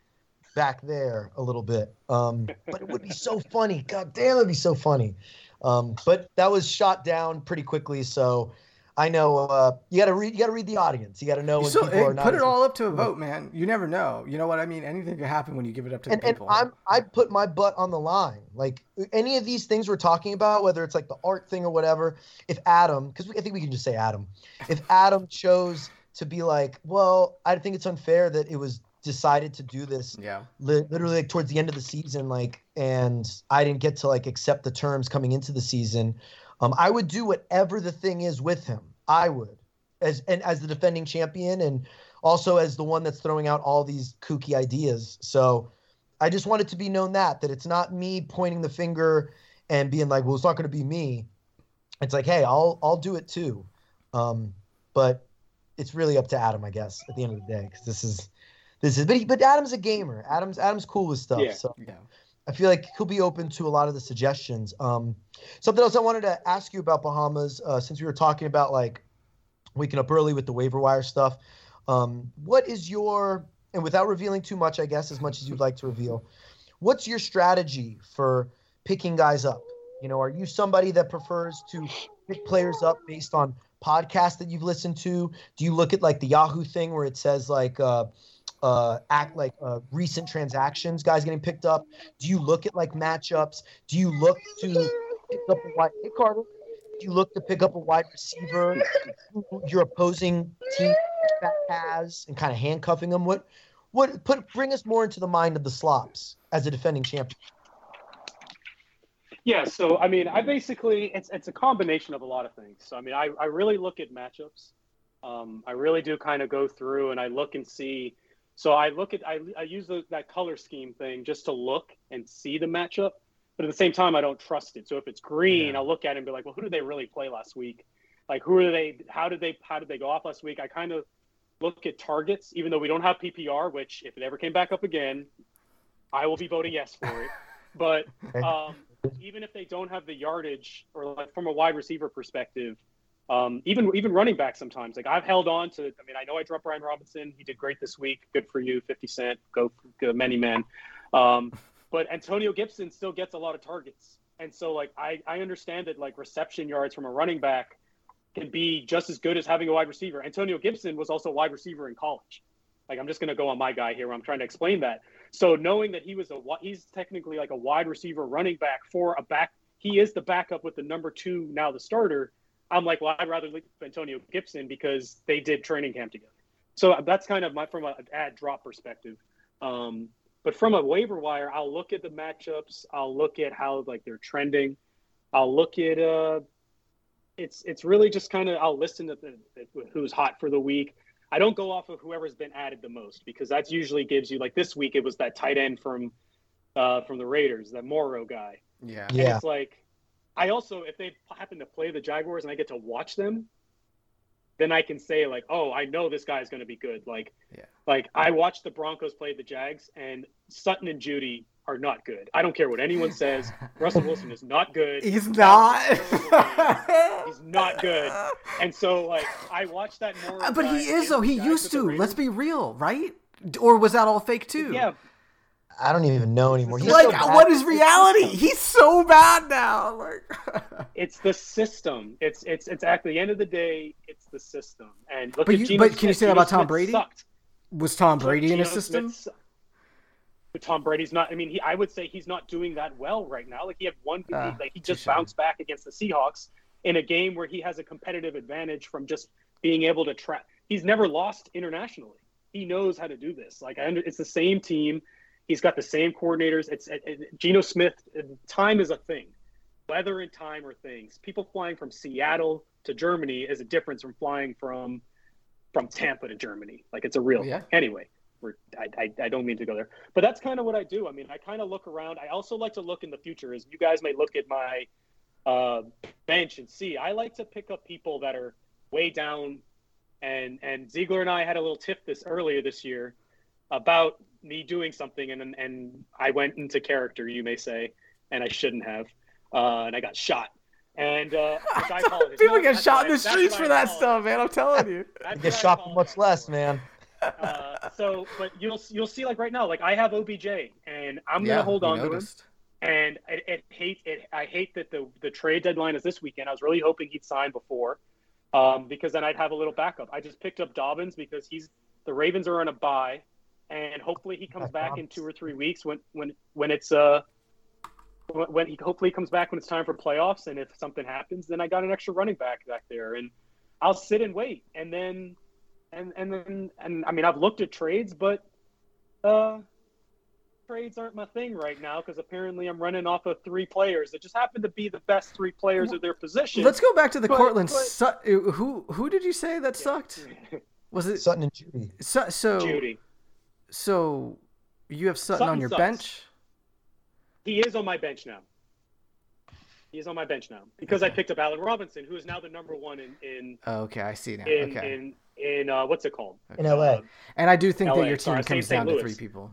back there a little bit. Um, but it would be so funny. God damn, it'd be so funny. Um, but that was shot down pretty quickly. So I know uh, you got to read. You got to read the audience. You got to know when So people are not. put it all up to a vote, man. You never know. You know what I mean? Anything could happen when you give it up to the and, and people. I'm I put my butt on the line. Like any of these things we're talking about, whether it's like the art thing or whatever. If Adam, because I think we can just say Adam, if Adam chose to be like, well, I think it's unfair that it was decided to do this yeah. li- literally like towards the end of the season, like, and I didn't get to like accept the terms coming into the season. Um, I would do whatever the thing is with him. I would, as and as the defending champion, and also as the one that's throwing out all these kooky ideas. So, I just want it to be known that that it's not me pointing the finger and being like, well, it's not going to be me. It's like, hey, I'll I'll do it too. Um, but it's really up to Adam, I guess, at the end of the day, because this is this is. But he, but Adam's a gamer. Adam's Adam's cool with stuff. Yeah. So Yeah. I feel like he'll be open to a lot of the suggestions. Um, something else I wanted to ask you about Bahamas, uh, since we were talking about like waking up early with the waiver wire stuff. Um, what is your and without revealing too much, I guess, as much as you'd like to reveal, what's your strategy for picking guys up? You know, are you somebody that prefers to pick players up based on podcasts that you've listened to? Do you look at like the Yahoo thing where it says like uh, uh, act like uh, recent transactions, guys getting picked up? Do you look at like matchups? Do you look to pick up a wide? Hey Carter, do you look to pick up a wide receiver? Your opposing team has and kind of handcuffing them? What, what put bring us more into the mind of the slops as a defending champion? Yeah, so I mean, I basically it's it's a combination of a lot of things. So I mean, I, I really look at matchups. Um, I really do kind of go through and I look and see. So I look at I, I use the, that color scheme thing just to look and see the matchup, but at the same time, I don't trust it. So if it's green, Yeah. I'll look at it and be like, well, who did they really play last week? Like who are they? How did they? How did they go off last week? I kind of look at targets, even though we don't have PPR, which if it ever came back up again, I will be voting yes for it. <laughs> But um, even if they don't have the yardage, or like from a wide receiver perspective, um, even even running back sometimes. Like I've held on to. I mean, I know I dropped Brian Robinson. He did great this week. Good for you, Fifty Cent. Go, go many men. Um, but Antonio Gibson still gets a lot of targets, and so like I I understand that like reception yards from a running back can be just as good as having a wide receiver. Antonio Gibson was also a wide receiver in college. Like I'm just to go on my guy here. Where I'm trying to explain that. So knowing that he was a he's technically like a wide receiver running back for a back. He is the backup with the number two now the starter. I'm like, well, I'd rather look at Antonio Gibson because they did training camp together. So that's kind of my from an ad drop perspective. Um, but from a waiver wire, I'll look at the matchups. I'll look at how like they're trending. I'll look at uh, it's it's really just kind of I'll listen to the, the, who's hot for the week. I don't go off of whoever's been added the most because that usually gives you like this week it was that tight end from uh, from the Raiders, that Moreau guy. Yeah. And Yeah. it's like I also if they happen to play the Jaguars and I get to watch them, then I can say like, oh, I know this guy's going to be good. Like, Yeah. like I watched the Broncos play the Jags, and Sutton and Jeudy are not good. I don't care what anyone says. <laughs> Russell Wilson is not good. He's not. was a terrible game. He's not good. <laughs> And so like I watched that more. Uh, But he is though. He used to. Let's be real, right? Or was that all fake too? Yeah, I don't even know anymore. He's Like, so what is reality? He's so bad now. Like, <laughs> it's the system. It's it's it's at the end of the day, it's the system. And look But at you- Geno but can you say that about Tom Smith Brady? Sucked. was Tom Brady in Geno his system? Smith But Tom Brady's not. I mean, he. I would say he's not doing that well right now. Like he had one. Ah, like he just touche. bounced back against the Seahawks in a game where he has a competitive advantage from just being able to track. He's never lost internationally. He knows how to do this. Like I under, it's the same team. He's got the same coordinators. It's it, it, Geno Smith. Time is a thing. Weather and time are things. People flying from Seattle to Germany is a difference from flying from from Tampa to Germany. Like it's a real Yeah. Anyway, we're, I, I, I don't mean to go there, but that's kind of what I do. I mean, I kind of look around. I also like to look in the future. As you guys may look at my uh, bench and see, I like to pick up people that are way down. And and Ziegler and I had a little tiff this earlier this year about me doing something, and and I went into character, you may say, and I shouldn't have, uh, and I got shot. And uh, <laughs> which I apologize. People No, get shot in the streets for I that apologize. stuff, man. I'm telling you. <laughs> That's You get shot for much less, for. man. Uh, so, but you'll you'll see like right now, like I have OBJ, and I'm yeah, gonna hold we on to him. noticed. And it, it hate it. I hate that the the trade deadline is this weekend. I was really hoping he'd sign before, um, because then I'd have a little backup. I just picked up Dobbins because he's the Ravens are on a bye, and hopefully he comes back in two or three weeks when when when it's uh when when he hopefully comes back when it's time for playoffs. And if something happens, then I got an extra running back back there, and I'll sit and wait, and then and and then and I mean I've looked at trades, but uh, trades aren't my thing right now because apparently I'm running off of three players that just happen to be the best three players of their position. Let's go back to the But- Courtland. but- Su- who who did you say that sucked? <laughs> Was it Sutton and Jeudy. so? so Jeudy. So you have Sutton, on your sucks. bench. He is on my bench now. He is on my bench now because I picked up Allen Robinson, who is now the number one in in Oh, okay, I see now. in okay, in, in uh, what's it called? In LA. Uh, and I do think LA, that your team sorry, comes St. down to three people.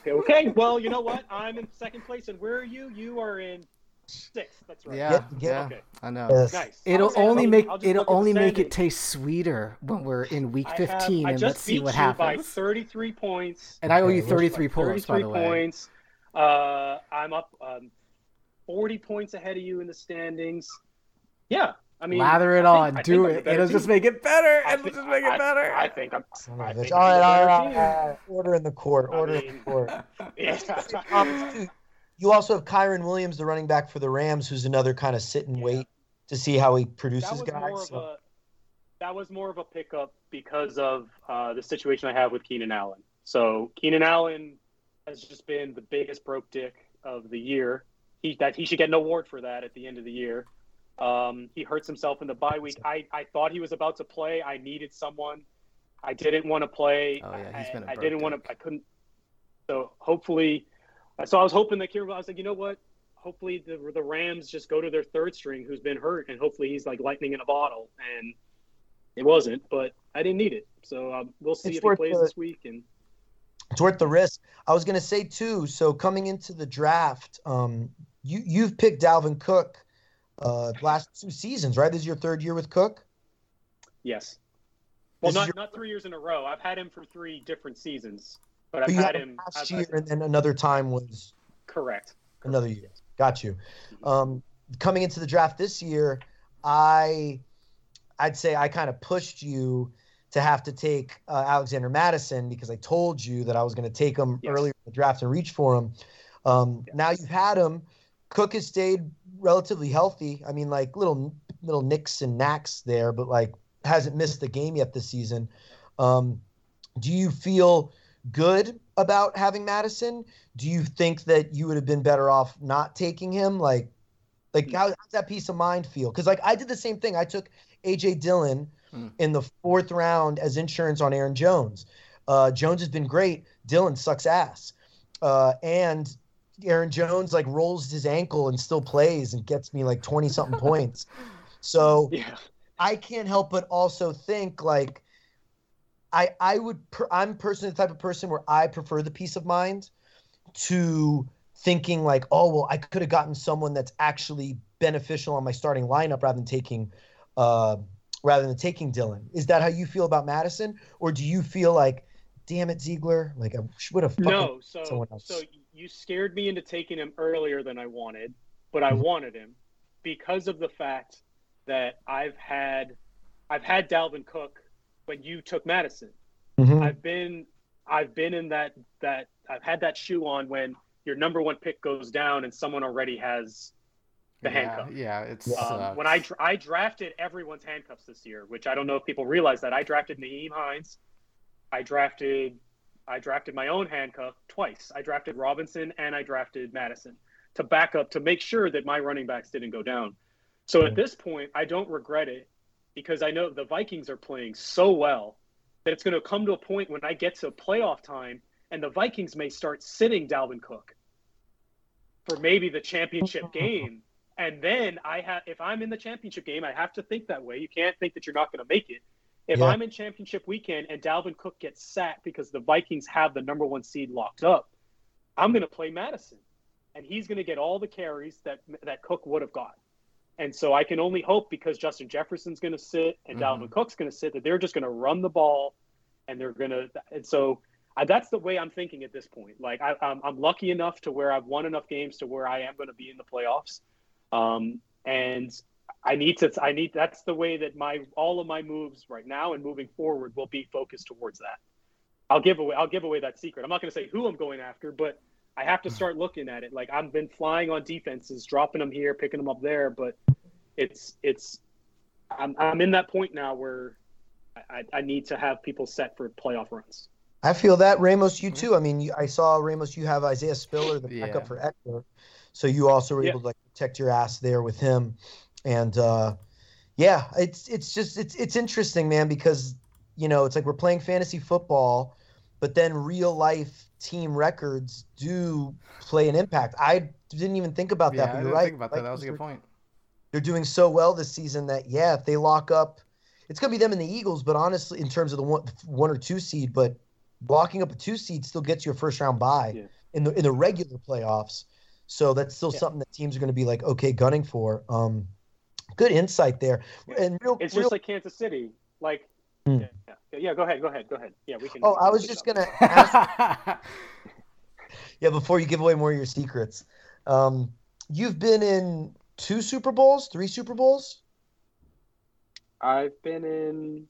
okay, okay. Well, you know what? I'm in second place, and where are you? You are in sixth. That's right. Yeah, Get- get- yeah, Okay. I know. Yes. Nice. It'll I'll- only make it'll look at the only make it taste sweeter when we're in week I have- 15 and let's see what you by happens. 33 points. And I owe you 33 pull-ups, by 33 the way. points. Uh, I'm up um, 40 points ahead of you in the standings. Yeah, I mean, Lather it I on, think- do think I'm a it. It'll just make it better. I It'll think- just make it I- better. I think I'm. Son I of a think. All right, I'm all a right, better all right, all right. Order in the court. I Order in the court. <laughs> Yeah. <laughs> Too, you also have Kyren Williams, the running back for the Rams, who's another kind of sit and Yeah. wait to see how he produces was guys. So. a that was more of a pickup because of uh, the situation I have with Keenan Allen. So Keenan Allen has just been the biggest broke dick of the year. He that he should get an award for that at the end of the year. Um, he hurts himself in the bye week. I, I thought he was about to play. I needed someone. I didn't want to play. Oh yeah, he's been. I, I didn't want to. I couldn't. So hopefully, so I was hoping that Kyren. I was like, you know what? Hopefully the the Rams just go to their third string who's been hurt, and hopefully he's like lightning in a bottle. And it wasn't, but I didn't need it. So um, we'll see It's if he plays the- this week. And It's worth the risk. I was gonna say too. So coming into the draft, um, you you've picked Dalvin Cook, uh, last two seasons, right? This is your third year with Cook. yes, well, This not your- not three years in a row. I've had him for three different seasons, but I've you had had him last I've- year, and then another time was correct. another year. Got you. Um, coming into the draft this year, I, I'd say I kind of pushed you to have to take uh, Alexander Mattison because I told you that I was going to take him Yes. earlier in the draft and reach for him. Um, Yeah. Now you've had him. Cook has stayed relatively healthy. I mean, like little little nicks and knacks there, but like hasn't missed the game yet this season. Um, do you feel good about having Mattison? Do you think that you would have been better off not taking him? Like, like how, how's that peace of mind feel? Because like I did the same thing. I took AJ Dillon Hmm. in the fourth round as insurance on Aaron Jones. Uh, Jones has been great. Dillon sucks ass, uh, and Aaron Jones like rolls his ankle and still plays and gets me like twenty something points. <laughs> So Yeah, I can't help but also think like I I would per, I'm personally the type of person where I prefer the peace of mind to thinking like oh well I could have gotten someone that's actually beneficial on my starting lineup rather than taking uh rather than taking Dillon. Is that how you feel about Mattison or do you feel like damn it Ziegler like I would have no. So someone else. so you scared me into taking him earlier than I wanted, but I Mhm. wanted him because of the fact that I've had I've had Dalvin Cook when you took Mattison. Mhm. I've been I've been in that that I've had that shoe on when your number one pick goes down and someone already has the yeah, handcuff. Yeah, it's Yeah. Um, when I I drafted everyone's handcuffs this year, which I don't know if people realize that I drafted Nyheim Hines, I drafted I drafted my own handcuff twice. I drafted Robinson and I drafted Mattison to back up to make sure that my running backs didn't go down. So at this point, I don't regret it because I know the Vikings are playing so well that it's going to come to a point when I get to playoff time and the Vikings may start sitting Dalvin Cook for maybe the championship <laughs> game. And then I have, if I'm in the championship game, I have to think that way. You can't think that you're not going to make it. If Yeah. I'm in championship weekend and Dalvin Cook gets sacked because the Vikings have the number one seed locked up, I'm going to play Mattison, and he's going to get all the carries that that Cook would have got. And so I can only hope because Justin Jefferson's going to sit and Mhm. Dalvin Cook's going to sit that they're just going to run the ball, and they're going to. And so I, that's the way I'm thinking at this point. Like I, I'm, I'm lucky enough to where I've won enough games to where I am going to be in the playoffs, um, and I need to. I need. That's the way that my all of my moves right now and moving forward will be focused towards that. I'll give away. I'll give away that secret. I'm not going to say who I'm going after, but I have to start looking at it. Like I've been flying on defenses, dropping them here, picking them up there, but it's it's. I'm I'm in that point now where I, I need to have people set for playoff runs. I feel that Ramos, you too. I mean, you, I saw Ramos. You have Isaiah Spiller, the backup Yeah. for Ekeler, so you also were Yeah. able to like protect your ass there with him. And uh, yeah, it's it's just it's it's interesting, man, because you know it's like we're playing fantasy football, but then real life team records do play an impact. I didn't even think about yeah, that, I but didn't you're right. think about that. That was a good point. they're doing so well this season that yeah, if they lock up, it's gonna be them and the Eagles. But honestly, in terms of the one, one or two seed, but locking up a two seed still gets you a first round bye Yeah. in the in the regular playoffs. So that's still Yeah. something that teams are going to be like okay gunning for. Um, good insight there. And real, It's real just like Kansas City. Like, Hmm. yeah, yeah, yeah. Go ahead, go ahead, go ahead. Yeah, we can. oh, I was just up. gonna ask. <laughs> yeah, before you give away more of your secrets, um, you've been in two Super Bowls, three Super Bowls. I've been in.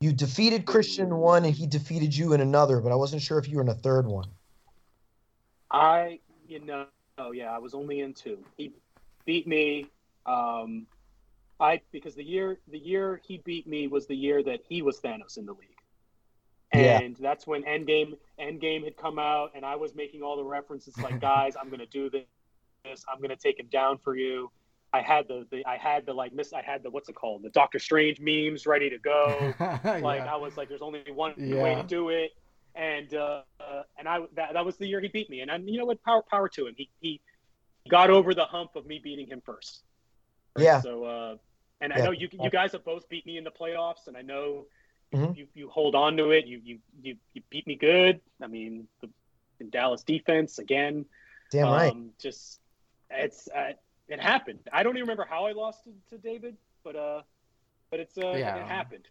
You defeated Christian one, and he defeated you in another, but I wasn't sure if you were in a third one. I, you know, oh yeah, I was only in two. He beat me. Um, I because the year the year he beat me was the year that he was Thanos in the league. Yeah. And that's when Endgame Endgame had come out and I was making all the references like <laughs> guys, I'm gonna do this, I'm gonna take him down for you. I had the, the I had the like miss I had the what's it called? The Doctor Strange memes ready to go. <laughs> Like Yeah. I was like, there's only one Yeah. way to do it, and uh, uh, and I that, that was the year he beat me, and I, you know what, power power to him. He he got over the hump of me beating him first. Yeah. So uh, and I know you you guys have both beat me in the playoffs, and I know Mhm. you you hold on to it. You you you you beat me good. I mean the, the Dallas defense again. Damn right. Um, just it's uh, it happened. I don't even remember how I lost to, to David, but uh, but it's uh, Yeah. it happened.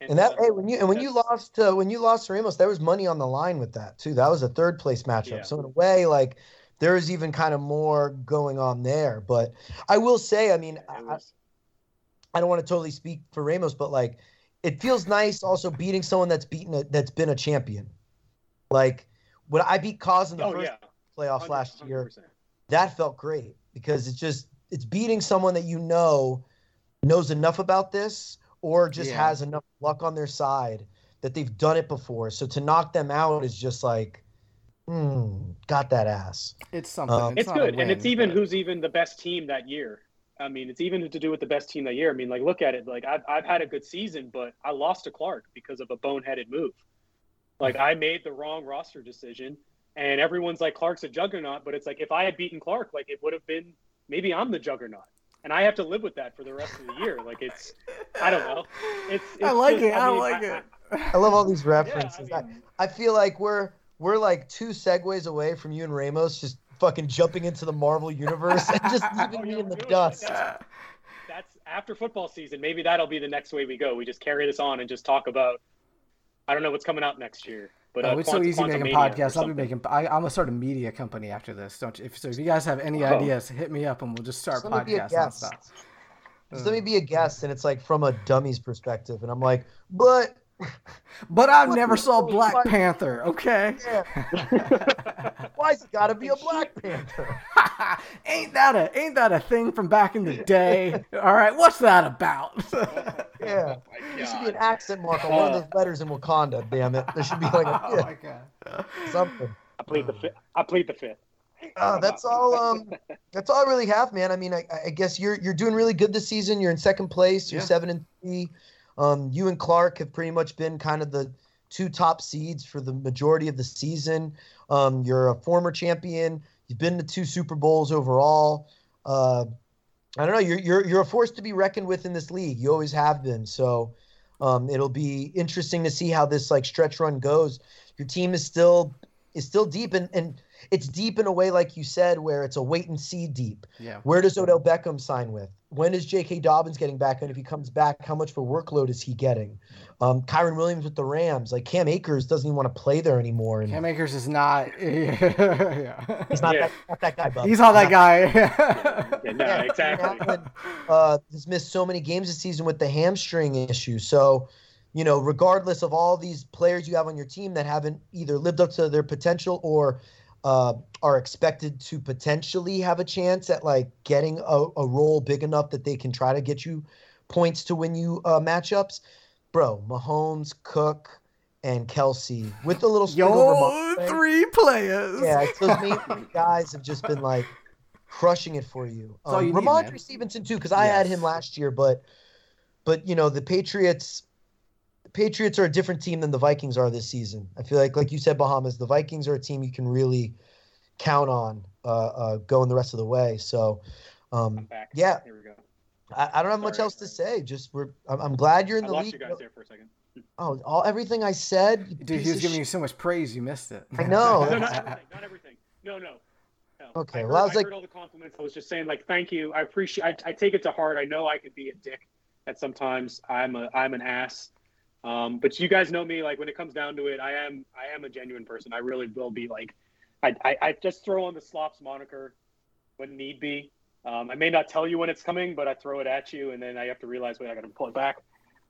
And that uh, hey, when you and when you lost to when you lost to Ramos, there was money on the line with that too. That was a third place matchup. Yeah. So in a way, like there is even kind of more going on there. But I will say, I mean, it I, was- I don't want to totally speak for Ramos, but like it feels nice also beating someone that's beaten a, that's been a champion. Like when I beat Kaz in the oh first yeah, playoffs 100%, last year, that felt great because it's just it's beating someone that you know knows enough about this or just Yeah. has enough luck on their side that they've done it before. So to knock them out is just like, hmm, got that ass. It's something. Um, It's not a good, and it's even but- who's even the best team that year. I mean, it's even to do with the best team that year. I mean, like look at it. Like I've I've had a good season, but I lost to Clark because of a boneheaded move. Like I made the wrong roster decision, and everyone's like Clark's a juggernaut, but it's like if I had beaten Clark, like it would have been maybe I'm the juggernaut, and I have to live with that for the rest of the year. Like it's I don't know. It's, it's I like just- it. I mean, like it. I love all these <laughs> references. I I, mean, I feel like we're we're like two segues away from you and Ramos just fucking jumping into the Marvel universe and just <laughs> leaving Oh, me in the we're doing it. dust. That's- that's after football season. Maybe that'll be the next way we go. We just carry this on and just talk about. I don't know what's coming out next year, but uh, Oh, it's so Quant- easy making podcasts. I'll be making. I, I'm gonna start a media company after this. Don't you? If, so if you guys have any Oh. ideas, hit me up and we'll just start Just let me be a podcasts guest. nonstop. Just let me be a guest, and it's like from a dummy's perspective, and I'm like, but <laughs> But I What never saw fuck? <laughs> <laughs> Black Panther. Okay. why's it got to be a Black Panther? ain't that a ain't that a thing from back in the day? All right, what's that about? Yeah, Oh there should be an accent mark on one of those letters in Wakanda. Damn it, there should be like a, oh my god. something. I plead the fifth. I plead the fifth. Uh, that's all. Um, that's all I really have, man. I mean, I, I guess you're you're doing really good this season. You're in second place. You're Yeah. seven and three. Um, you and Clark have pretty much been kind of the two top seeds for the majority of the season. Um, you're a former champion. You've been to two Super Bowls overall. Uh, I don't know. You're you're you're a force to be reckoned with in this league. You always have been. So um, it'll be interesting to see how this like stretch run goes. Your team is still is still deep and and it's deep in a way like you said where it's a wait and see deep. Yeah. Where does Odell Beckham sign with? When is J.K. Dobbins getting back? And if he comes back, how much of a workload is he getting? Um, Kyren Williams with the Rams, like Cam Akers doesn't even want to play there anymore, and Cam Akers is not. <laughs> yeah. he's not, Yeah. that, not that guy. Bub. He's not that Not- guy. <laughs> Yeah, no, Yeah, exactly. Allen, uh, has missed so many games this season with the hamstring issue. So, you know, regardless of all these players you have on your team that haven't either lived up to their potential or uh, are expected to potentially have a chance at like getting a, a role big enough that they can try to get you points to win you uh, matchups, bro. Mahomes, Cook, and Kelce with a little spring over Yo, three players. Yeah, it's those main three <laughs> guys have just been like crushing it for you. That's all you Rhamondre man. Stevenson too, because I had him last year, but but you know the Patriots. The Patriots are a different team than the Vikings are this season. I feel like, like you said, Bahamas. The Vikings are a team you can really count on uh, uh, going the rest of the way. So, um, back. yeah, Here we go. I, I don't have much else to say. Just we're. I'm, I'm glad you're in I the lost league. you guys there for a second. <laughs> Oh, all everything I said. Dude, he was giving shit. you so much praise, you missed it. I know. <laughs> No, not everything. Not everything. No, no. no. Okay, I heard, well, I was like- heard all the compliments. I was just saying, like, thank you. I appreciate. I, I take it to heart. I know I could be a dick at sometimes. I'm a. I'm an ass. Um, but you guys know me. Like when it comes down to it, I am. I am a genuine person. I really will be. Like, I. I, I just throw on the slops moniker when need be. Um, I may not tell you when it's coming, but I throw it at you, and then I have to realize, wait, I got to pull it back.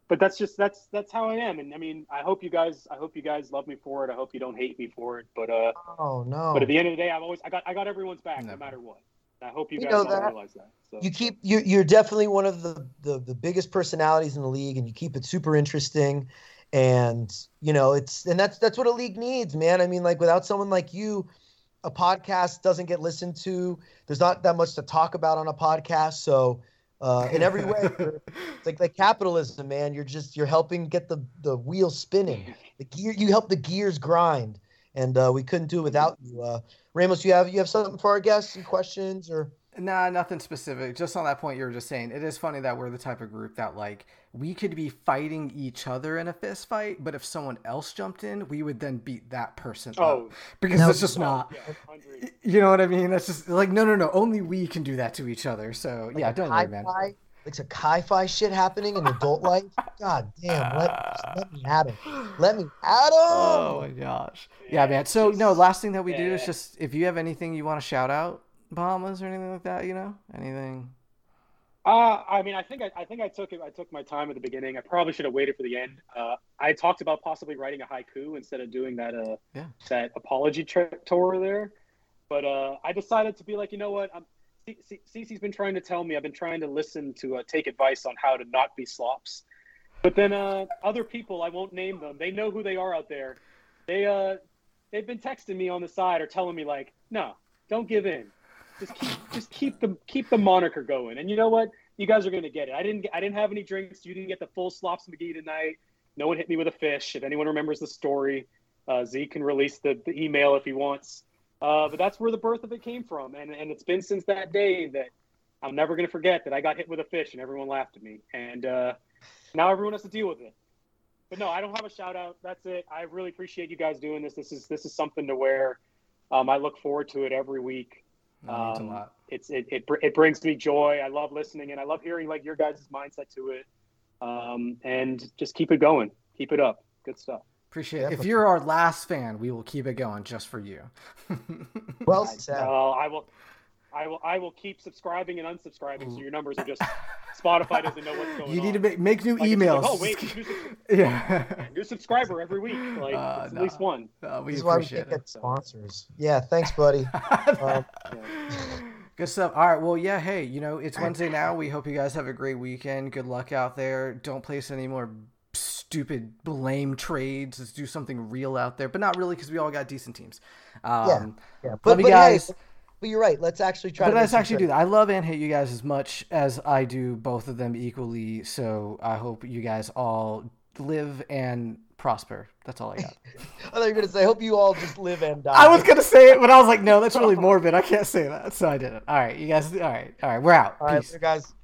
But that's just that's that's how I am, and I mean, I hope you guys, I hope you guys love me for it. I hope you don't hate me for it. But uh, Oh no. but at the end of the day, I've always I got I got everyone's back no matter what. I hope you, You guys that. realize that. So, you keep you you're definitely one of the, the the biggest personalities in the league and you keep it super interesting. And you know it's and that's that's what a league needs man. I mean like without someone like you a podcast doesn't get listened to. There's not that much to talk about on a podcast. So uh, in every way <laughs> it's like like capitalism man. You're just you're helping get the the wheel spinning. <laughs> The gear you help the gears grind and uh, we couldn't do it without you uh, ramos you have you have something for our guests some questions or Nah, nothing specific. Just on that point you were just saying, it is funny that we're the type of group that like we could be fighting each other in a fist fight, but if someone else jumped in, we would then beat that person up Oh, because No. it's just not. yeah, You know what I mean? That's just like no, no, no. Only we can do that to each other. So like yeah, don't worry, man. hi-fi- like some hi-fi shit happening in adult life. God damn, let, just let me at him. Let me at him. <laughs> Oh my gosh. Yeah, man. So no, last thing that we do is just if you have anything you want to shout out, Bahamas or anything like that, you know, anything. Uh, I mean, I think I, I think I took it. I took my time at the beginning. I probably should have waited for the end. Uh, I talked about possibly writing a haiku instead of doing that. Uh, Yeah. that apology tri- tour there. But uh, I decided to be like, you know what? I'm, C- C- Cece's been trying to tell me. I've been trying to listen to uh, take advice on how to not be slops. But then uh, other people, I won't name them. They know who they are out there. They uh, they've been texting me on the side or telling me like, no, don't give in. Just keep just keep the keep the moniker going. And you know what? You guys are gonna get it. I didn't I didn't have any drinks. You didn't get the full slops McGee tonight. No one hit me with a fish. If anyone remembers the story, uh, Z can release the, the email if he wants. Uh, but that's where the birth of it came from, and and it's been since that day that I'm never gonna forget that I got hit with a fish and everyone laughed at me, and uh, now everyone has to deal with it. But no, I don't have a shout out. That's it. I really appreciate you guys doing this. This is this is something to where um, I look forward to it every week. Um, a lot. It's it, it it brings me joy. I love listening and I love hearing like your guys' mindset to it. Um, and just keep it going. Keep it up. Good stuff. Appreciate it. If you're our last fan, we will keep it going just for you. <laughs> Well I, said. uh, I will. I will. I will keep subscribing and unsubscribing, so your numbers are just Spotify doesn't know what's going on. you need to make, make new Like, emails. like, oh wait, <laughs> new, sub- yeah. <laughs> new subscriber every week. Like Uh, it's at no. least one. Uh, we this is why we can't it. get sponsors. Yeah, thanks, buddy. Um, Good stuff. All right. Well, yeah. Hey, you know, it's Wednesday now. We hope you guys have a great weekend. Good luck out there. Don't place any more stupid blame trades. Let's do something real out there, but not really because we all got decent teams. Um, yeah, Love but, but guys. hey, but you're right. Let's actually try. but to let's actually do that. I love and hate you guys as much as I do both of them equally. So I hope you guys all live and prosper. That's all I got. <laughs> I thought you were gonna say. I hope you all just live and die. I was gonna say it, but I was like, no, that's really <laughs> morbid. I can't say that, so I didn't. All right, you guys. All right, all right. We're out. All right, Peace. later, guys.